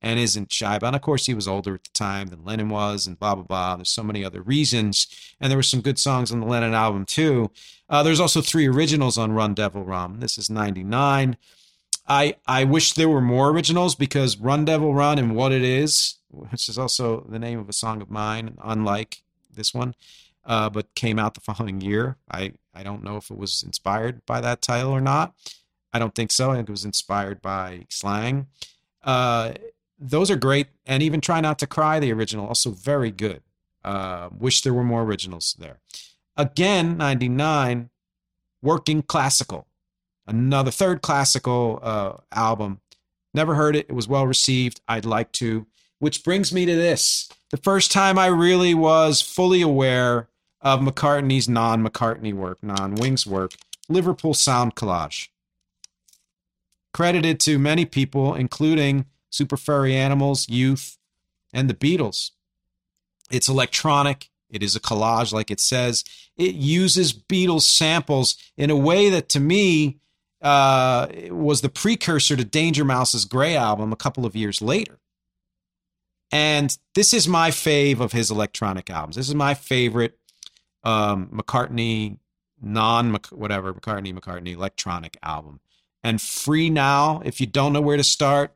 and isn't shy about. Of course, he was older at the time than Lennon was, and blah blah blah. There's so many other reasons, and there were some good songs on the Lennon album too. Uh, there's also three originals on Run Devil Run. This is '99. I I wish there were more originals because Run Devil Run and What It Is, which is also the name of a song of mine, unlike this one, uh, but came out the following year. I I don't know if it was inspired by that title or not. I don't think so. I think it was inspired by slang. Uh, those are great. And even Try Not to Cry, the original, also very good. Uh, wish there were more originals there. Again, 99, Working Classical, another third classical uh, album. Never heard it. It was well received. I'd like to. Which brings me to this the first time I really was fully aware of McCartney's non McCartney work, non Wings work, Liverpool Sound Collage. Credited to many people, including Super Furry Animals, Youth, and the Beatles. It's electronic. It is a collage, like it says. It uses Beatles samples in a way that, to me, uh, was the precursor to Danger Mouse's Grey album a couple of years later. And this is my fave of his electronic albums. This is my favorite um, McCartney, non whatever McCartney McCartney electronic album. And free now, if you don't know where to start,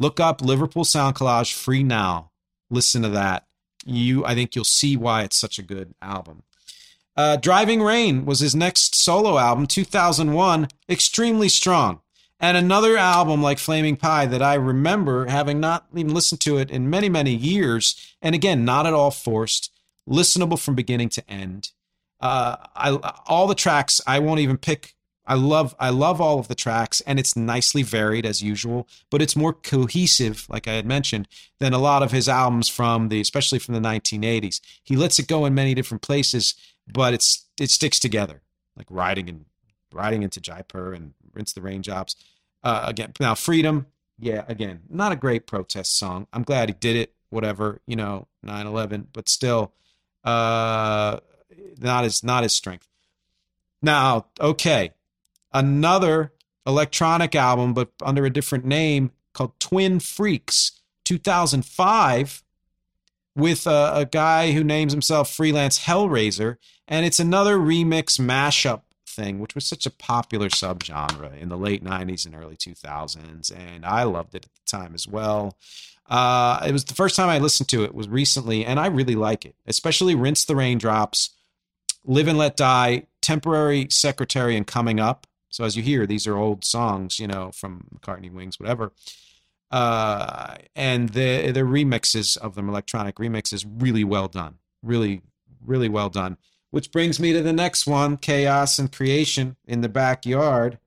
Look up Liverpool Sound Collage free now. Listen to that. you I think you'll see why it's such a good album. Uh, Driving Rain was his next solo album, 2001, extremely strong. And another album like Flaming Pie that I remember having not even listened to it in many, many years. And again, not at all forced, listenable from beginning to end. Uh, I all the tracks I won't even pick. I love I love all of the tracks, and it's nicely varied as usual. But it's more cohesive, like I had mentioned, than a lot of his albums from the, especially from the 1980s. He lets it go in many different places, but it's it sticks together, like riding and riding into Jaipur and rinse the raindrops. Uh, again, now freedom, yeah, again, not a great protest song. I'm glad he did it. Whatever, you know, 9/11, but still, uh, not his not his strength. Now, okay, another electronic album, but under a different name called Twin Freaks, 2005, with a, a guy who names himself Freelance Hellraiser, and it's another remix mashup thing, which was such a popular subgenre in the late 90s and early 2000s. And I loved it at the time as well. Uh, it was the first time I listened to it was recently, and I really like it, especially Rinse the Raindrops, Live and Let Die, Temporary Secretary, and Coming Up. So as you hear, these are old songs, you know, from McCartney Wings, whatever. Uh, and the the remixes of them, electronic remixes, really well done. Really, really well done. Which brings me to the next one, Chaos and Creation in the Backyard.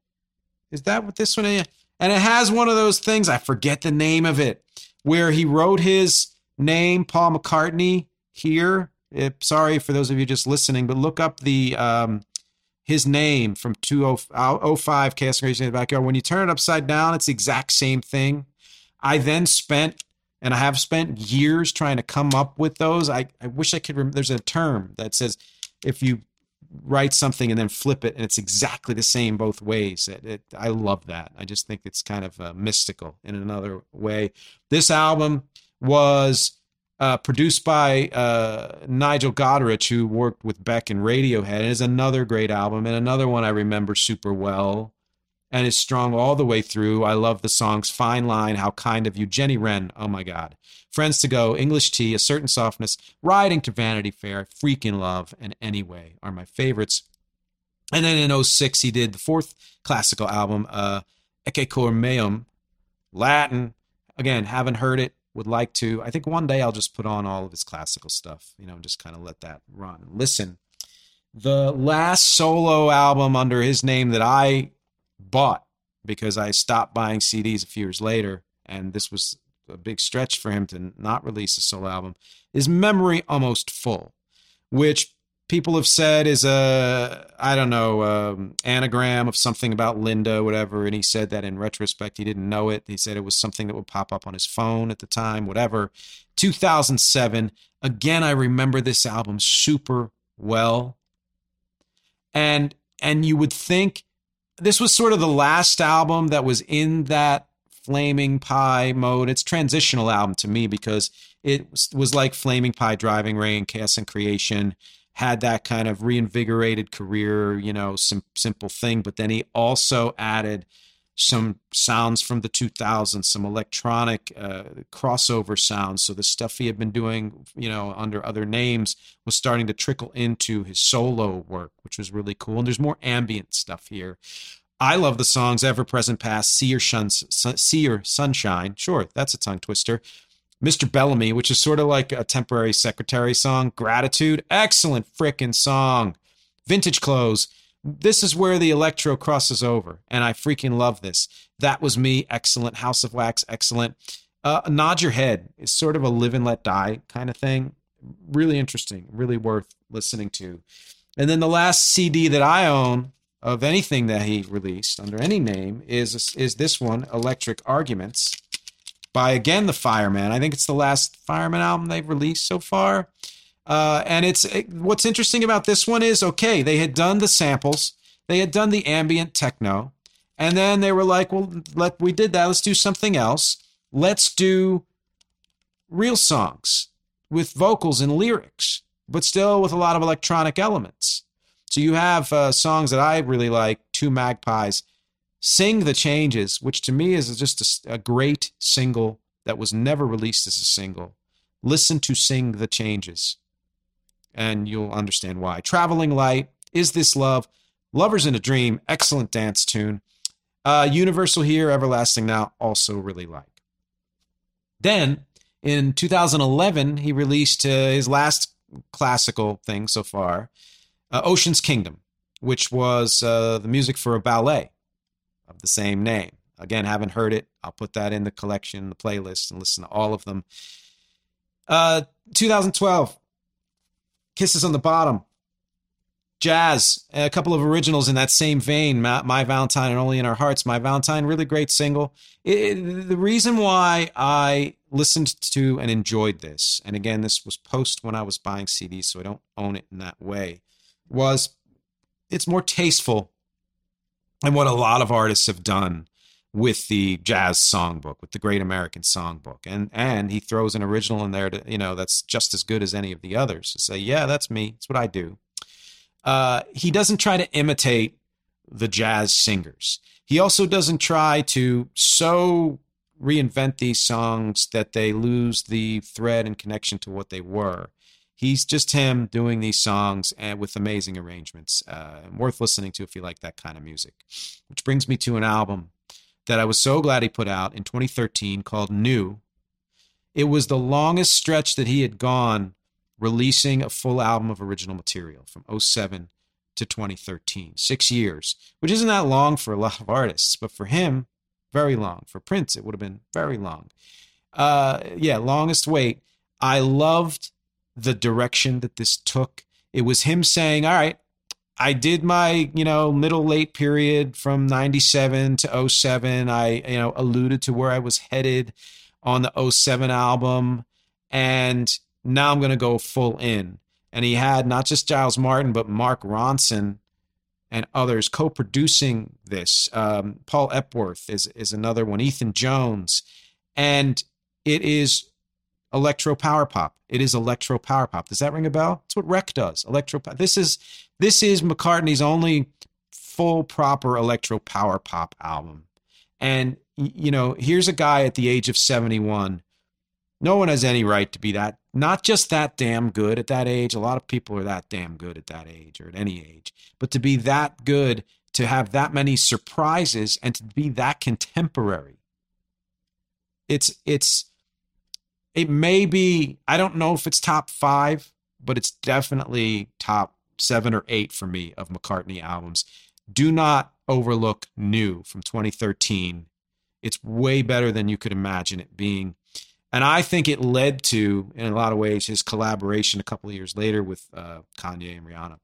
Is that what this one is? And it has one of those things, I forget the name of it, where he wrote his name, Paul McCartney, here. It, sorry for those of you just listening, but look up the um, his name from 205 Chaos and Creation in the Backyard. When you turn it upside down, it's the exact same thing. I then spent and I have spent years trying to come up with those. I, I wish I could remember. There's a term that says if you write something and then flip it and it's exactly the same both ways. It, it, I love that. I just think it's kind of uh, mystical in another way. This album was uh, produced by uh, Nigel Godrich, who worked with Beck and Radiohead, and is another great album and another one I remember super well and is strong all the way through. I love the songs Fine Line, How Kind of You, Jenny Wren, oh my God. Friends to Go, English Tea, A Certain Softness, Riding to Vanity Fair, Freaking Love, and Anyway are my favorites. And then in 06, he did the fourth classical album, uh, Ecce Cor Meum, Latin. Again, haven't heard it, would like to. I think one day I'll just put on all of his classical stuff, you know, just kind of let that run. Listen, the last solo album under his name that I bought because I stopped buying CDs a few years later, and this was a big stretch for him to not release a solo album, is Memory Almost Full, which people have said is a I don't know um, anagram of something about Linda, whatever. And he said that in retrospect he didn't know it. He said it was something that would pop up on his phone at the time, whatever. 2007. Again, I remember this album super well, and and you would think this was sort of the last album that was in that flaming pie mode. It's transitional album to me because it was, like flaming pie, driving rain, chaos and creation had that kind of reinvigorated career, you know, sim- simple thing. But then he also added some sounds from the 2000s, some electronic uh, crossover sounds. So the stuff he had been doing, you know, under other names was starting to trickle into his solo work, which was really cool. And there's more ambient stuff here. I love the songs Ever Present Past, See Your, Shun- See Your Sunshine. Sure, that's a tongue twister. Mr. Bellamy, which is sort of like a temporary secretary song. Gratitude, excellent freaking song. Vintage Clothes, this is where the electro crosses over, and I freaking love this. That was me, excellent. House of Wax, excellent. Uh, Nod Your Head is sort of a live and let die kind of thing. Really interesting, really worth listening to. And then the last CD that I own of anything that he released under any name is is this one, Electric Arguments, by again the Fireman. I think it's the last Fireman album they've released so far. Uh, and it's it, what's interesting about this one is okay, they had done the samples, they had done the ambient techno, and then they were like, well, let we did that. Let's do something else. Let's do real songs with vocals and lyrics, but still with a lot of electronic elements. So you have uh, songs that I really like. Two Magpies, "Sing the Changes," which to me is just a, a great single that was never released as a single Listen to Sing the Changes, and you'll understand why. Traveling Light, Is This Love, Lovers in a Dream, excellent dance tune. Uh, Universal Here, Everlasting Now, also really like. Then in 2011, he released uh, his last classical thing so far, uh, Ocean's Kingdom, which was uh, the music for a ballet of the same name. Again, haven't heard it. I'll put that in the collection, the playlist, and listen to all of them. Uh, 2012, Kisses on the Bottom, Jazz, a couple of originals in that same vein. My, My, Valentine and Only in Our Hearts. My Valentine, really great single. It, it, the reason why I listened to and enjoyed this, and again, this was post when I was buying CDs, so I don't own it in that way, was it's more tasteful than what a lot of artists have done with the jazz songbook, with the Great American Songbook, and and he throws an original in there to you know that's just as good as any of the others to say, yeah, that's me, it's what I do. Uh, he doesn't try to imitate the jazz singers. He also doesn't try to so reinvent these songs that they lose the thread and connection to what they were. He's just him doing these songs and with amazing arrangements, uh, worth listening to if you like that kind of music. Which brings me to an album that I was so glad he put out in 2013 called New. It was the longest stretch that he had gone releasing a full album of original material from 07 to 2013. Six years, which isn't that long for a lot of artists, but for him, very long. For Prince, it would have been very long. Uh, yeah, longest wait. I loved the direction that this took. It was him saying, All right, I did my, you know, middle late period from 97 to 07. I, you know, alluded to where I was headed on the 07 album. And now I'm going to go full in. And he had not just Giles Martin, but Mark Ronson and others co-producing this. Um, Paul Epworth is is another one. Ethan Johns, and it is electro power pop. It is electro power pop. Does that ring a bell? That's what Rec does. Electro. This is this is McCartney's only full proper electro power pop album. And you know, here's a guy at the age of 71 no one has any right to be that, not just that damn good at that age. A lot of people are that damn good at that age or at any age, but to be that good, to have that many surprises and to be that contemporary. It's, it's, it may be, I don't know if it's top five, but it's definitely top seven or eight for me of McCartney albums. Do not overlook New from 2013. It's way better than you could imagine it being. And I think it led to, in a lot of ways, his collaboration a couple of years later with uh, Kanye and Rihanna,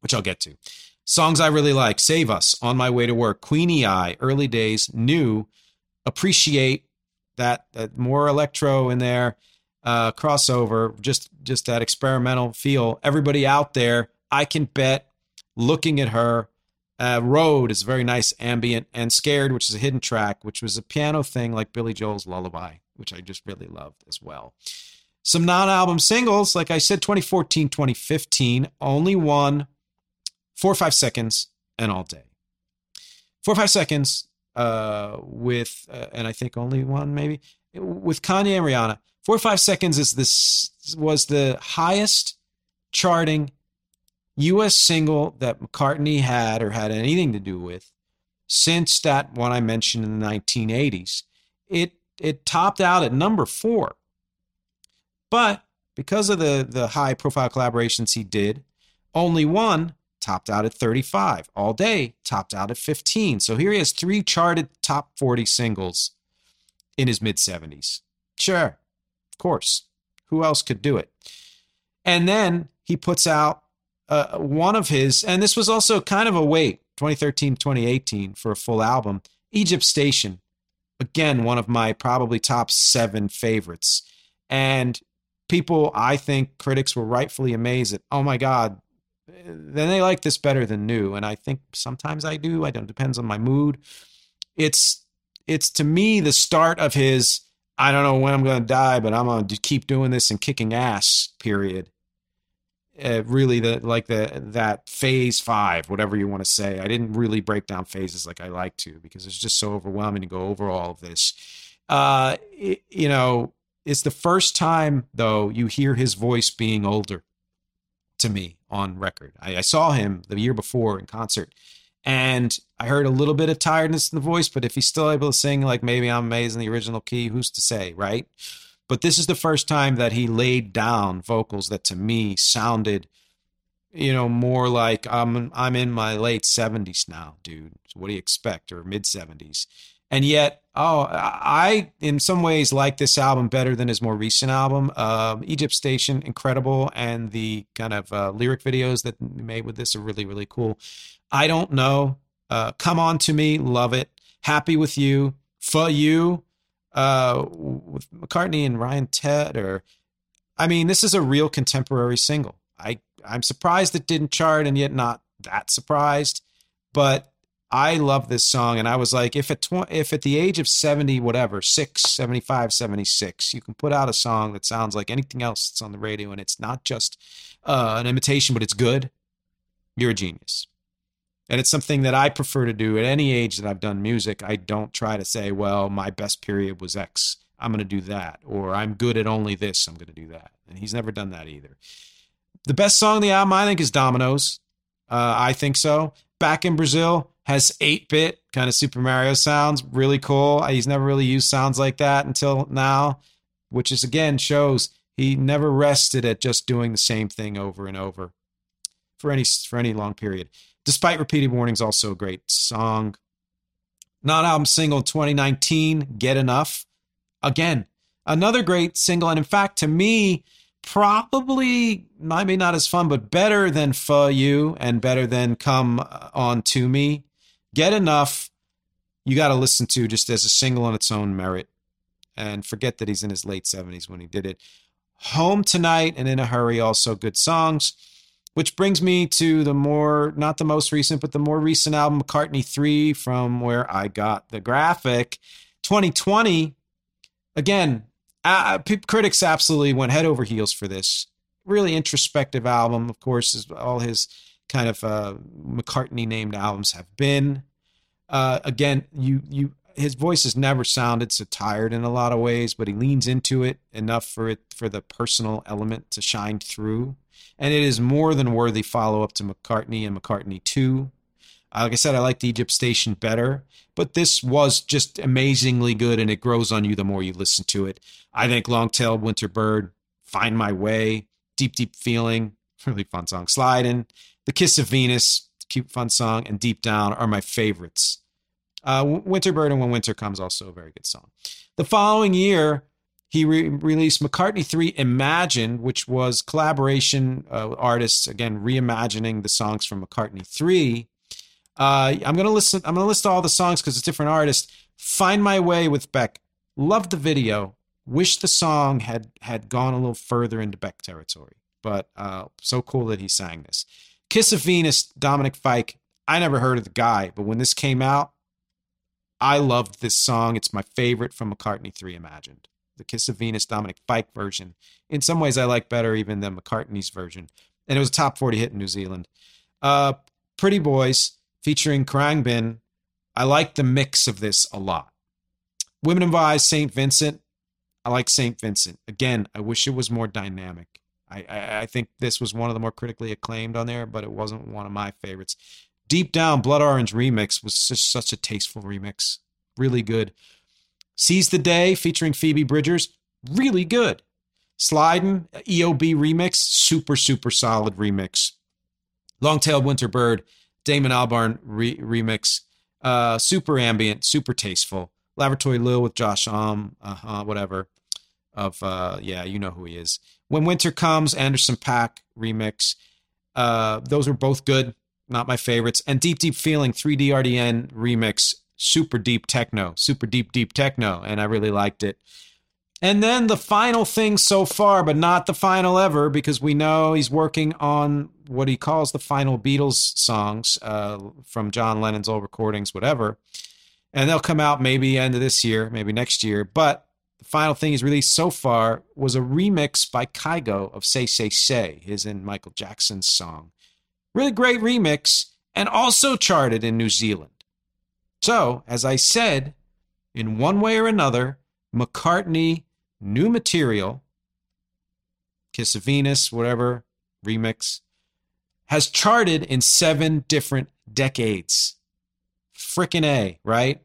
which I'll get to. Songs I really like Save Us, On My Way to Work, Queenie Eye, Early Days, New, Appreciate, that, that more electro in there, uh, crossover, just, just that experimental feel. Everybody out there, I can bet, looking at her, uh, Road is very nice ambient, and Scared, which is a hidden track, which was a piano thing like Billy Joel's Lullaby which I just really loved as well. Some non album singles, like I said, 2014, 2015, only one, Four or Five Seconds, and All Day. Four or Five Seconds uh, with, uh, and I think only one maybe, with Kanye and Rihanna. Four or Five Seconds is this was the highest charting U.S. single that McCartney had or had anything to do with since that one I mentioned in the 1980s. It it topped out at number four. But because of the, the high profile collaborations he did, only one topped out at 35. All Day topped out at 15. So here he has three charted top 40 singles in his mid 70s. Sure, of course. Who else could do it? And then he puts out uh, one of his, and this was also kind of a wait, 2013, 2018 for a full album, Egypt Station again, one of my probably top seven favorites. And people, I think critics were rightfully amazed at, oh my God, then they like this better than new. And I think sometimes I do. I don't, depends on my mood. It's, it's to me the start of his, I don't know when I'm going to die, but I'm going to keep doing this and kicking ass period uh, really the like the that phase five, whatever you want to say. I didn't really break down phases like I like to because it's just so overwhelming to go over all of this. Uh, it, you know, it's the first time though you hear his voice being older to me on record. I, I saw him the year before in concert, and I heard a little bit of tiredness in the voice. But if he's still able to sing like maybe I'm amazed in the original key, who's to say, right? But this is the first time that he laid down vocals that to me sounded, you know, more like I'm I'm in my late seventies now, dude. So what do you expect, or mid seventies? And yet, oh, I in some ways like this album better than his more recent album. Um, Egypt Station, incredible, and the kind of uh, lyric videos that made with this are really really cool. I don't know. Uh, Come on to me, love it. Happy with you, for you uh, with McCartney and Ryan Tedder. I mean, this is a real contemporary single. I I'm surprised it didn't chart, and yet not that surprised. But I love this song, and I was like, if at tw- if at the age of seventy, whatever, six, 75, 76, you can put out a song that sounds like anything else that's on the radio, and it's not just uh, an imitation, but it's good. You're a genius. And it's something that I prefer to do at any age that I've done music. I don't try to say, well, my best period was X. I'm going to do that. Or I'm good at only this. I'm going to do that. And he's never done that either. The best song on the album, I think, is Dominoes. Uh, I think so. Back in Brazil has 8 bit kind of Super Mario sounds. Really cool. He's never really used sounds like that until now, which is again shows he never rested at just doing the same thing over and over for any for any long period. Despite repeated warnings, also a great song. Non album single 2019, Get Enough. Again, another great single. And in fact, to me, probably I maybe not as fun, but better than For You and better than Come On To Me. Get Enough, you got to listen to just as a single on its own merit. And forget that he's in his late 70s when he did it. Home Tonight and In a Hurry, also good songs. Which brings me to the more, not the most recent, but the more recent album, McCartney 3, from where I got the graphic. 2020, again, uh, critics absolutely went head over heels for this. Really introspective album, of course, is all his kind of uh, McCartney named albums have been. Uh, again, you you his voice has never sounded so tired in a lot of ways, but he leans into it enough for it for the personal element to shine through and it is more than worthy follow up to McCartney and McCartney 2. Uh, like I said, I liked Egypt Station better, but this was just amazingly good and it grows on you the more you listen to it. I think Long Tailed Winter Bird, Find My Way, Deep Deep Feeling, really fun song. Sliding, The Kiss of Venus, cute fun song, and Deep Down are my favorites. Uh, Winter Bird and When Winter Comes, also a very good song. The following year, he re- released McCartney 3 Imagine, which was collaboration uh, artists, again, reimagining the songs from McCartney 3. Uh, I'm gonna listen. I'm gonna list all the songs because it's different artists. Find My Way with Beck. Love the video. Wish the song had had gone a little further into Beck territory, but uh, so cool that he sang this. Kiss of Venus, Dominic Fike. I never heard of the guy, but when this came out, I loved this song. It's my favorite from McCartney 3 Imagined the Kiss of Venus Dominic Fike version. In some ways, I like better even than McCartney's version. And it was a top 40 hit in New Zealand. Uh, Pretty Boys featuring Khruangbin. I like the mix of this a lot. Women and Wives, St. Vincent. I like St. Vincent. Again, I wish it was more dynamic. I, I, think this was one of the more critically acclaimed on there, but it wasn't one of my favorites. Deep Down Blood Orange remix was just such a tasteful remix. Really good. Seize the Day featuring Phoebe Bridgers, really good. Sliding, EOB remix, super, super solid remix. Long Tailed Winter Bird, Damon Albarn re- remix, uh, super ambient, super tasteful. Lavatory Lil with Josh Homme, uh-huh, whatever. Of uh, yeah, you know who he is. When Winter Comes, Anderson .Paak remix. Uh, those were both good, not my favorites. And Deep Deep Feeling 3D RDN remix super deep techno, super deep, deep techno, and I really liked it. And then the final thing so far, but not the final ever, because we know he's working on what he calls the final Beatles songs uh, from John Lennon's old recordings, whatever. And they'll come out maybe end of this year, maybe next year. But the final thing he's released so far was a remix by Kygo of Say Say Say, his and Michael Jackson's song. Really great remix, and also charted in New Zealand. So, as I said, in one way or another, McCartney new material, Kiss of Venus, whatever, remix, has charted in seven different decades. Frickin' A, right?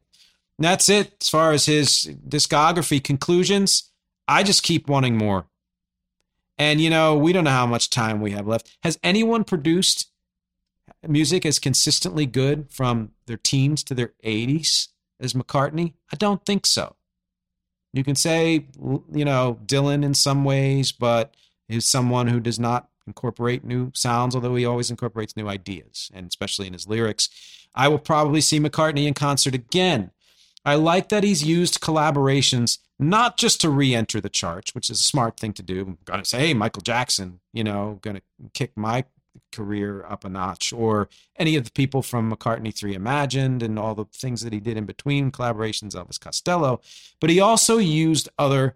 That's it as far as his discography conclusions. I just keep wanting more. And, you know, we don't know how much time we have left. Has anyone produced music as consistently good from their teens to their 80s as McCartney? I don't think so. You can say, you know, Dylan in some ways, but is someone who does not incorporate new sounds, although he always incorporates new ideas, and especially in his lyrics. I will probably see McCartney in concert again. I like that he's used collaborations not just to re-enter the charts, which is a smart thing to do. I'm gonna say, hey, Michael Jackson, you know, gonna kick my career up a notch, or any of the people from McCartney 3 Imagined and all the things that he did in between collaborations, Elvis Costello. But he also used other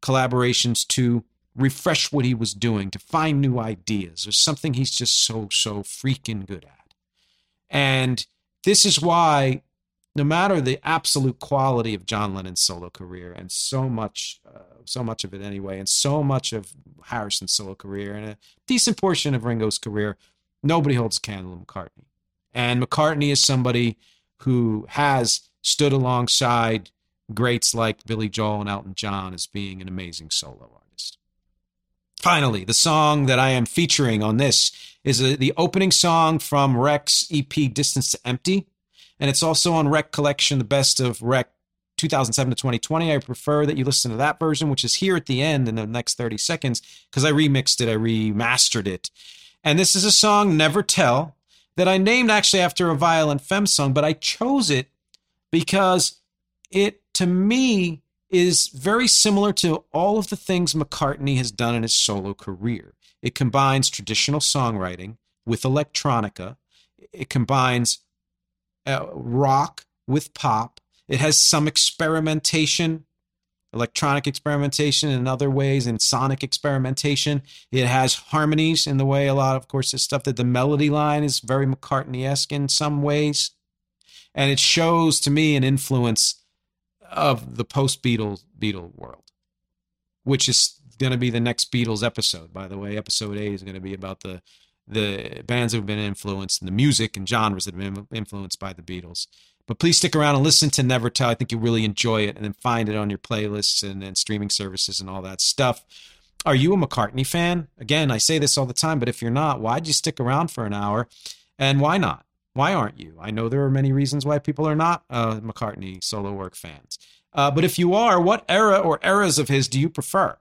collaborations to refresh what he was doing, to find new ideas. There's something he's just so, so freaking good at. And this is why no matter the absolute quality of John Lennon's solo career, and so much, uh, so much of it anyway, and so much of Harrison's solo career, and a decent portion of Ringo's career, nobody holds a candle to McCartney. And McCartney is somebody who has stood alongside greats like Billy Joel and Elton John as being an amazing solo artist. Finally, the song that I am featuring on this is a, the opening song from REC's EP Distance to Empty and it's also on RECcollection, the best of Rec 2007 to 2020. I prefer that you listen to that version, which is here at the end in the next 30 seconds, because I remixed it, I remastered it. And this is a song, Never Tell, that I named actually after a Violent Femme song, but I chose it because it, to me, is very similar to all of the things McCartney has done in his solo career. It combines traditional songwriting with electronica. It combines uh, rock with pop. It has some experimentation, electronic experimentation in other ways, and sonic experimentation. It has harmonies in the way a lot, of course, this stuff that the melody line is very McCartney esque in some ways. And it shows to me an influence of the post Beatles Beatle world, which is going to be the next Beatles episode. By the way, episode eight is going to be about the the bands that have been influenced and the music and genres that have been influenced by the Beatles. But please stick around and listen to Never Tell. I think you'll really enjoy it and then find it on your playlists and, and streaming services and all that stuff. Are you a McCartney fan? Again, I say this all the time, but if you're not, why'd you stick around for an hour? And why not? Why aren't you? I know there are many reasons why people are not uh, McCartney solo work fans. Uh, but if you are, what era or eras of his do you prefer?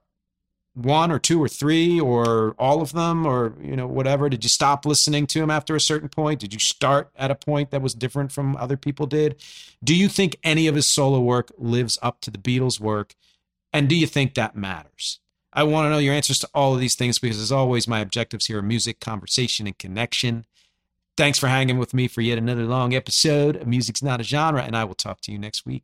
One or two or three or all of them or you know whatever? Did you stop listening to him after a certain point? Did you start at a point that was different from other people did? Do you think any of his solo work lives up to the beatles work? And do you think that matters? I want to know your answers to all of these things because as always my objectives here are music conversation and connection. Thanks for hanging with me for yet another long episode music's not a genre and i will talk to you next week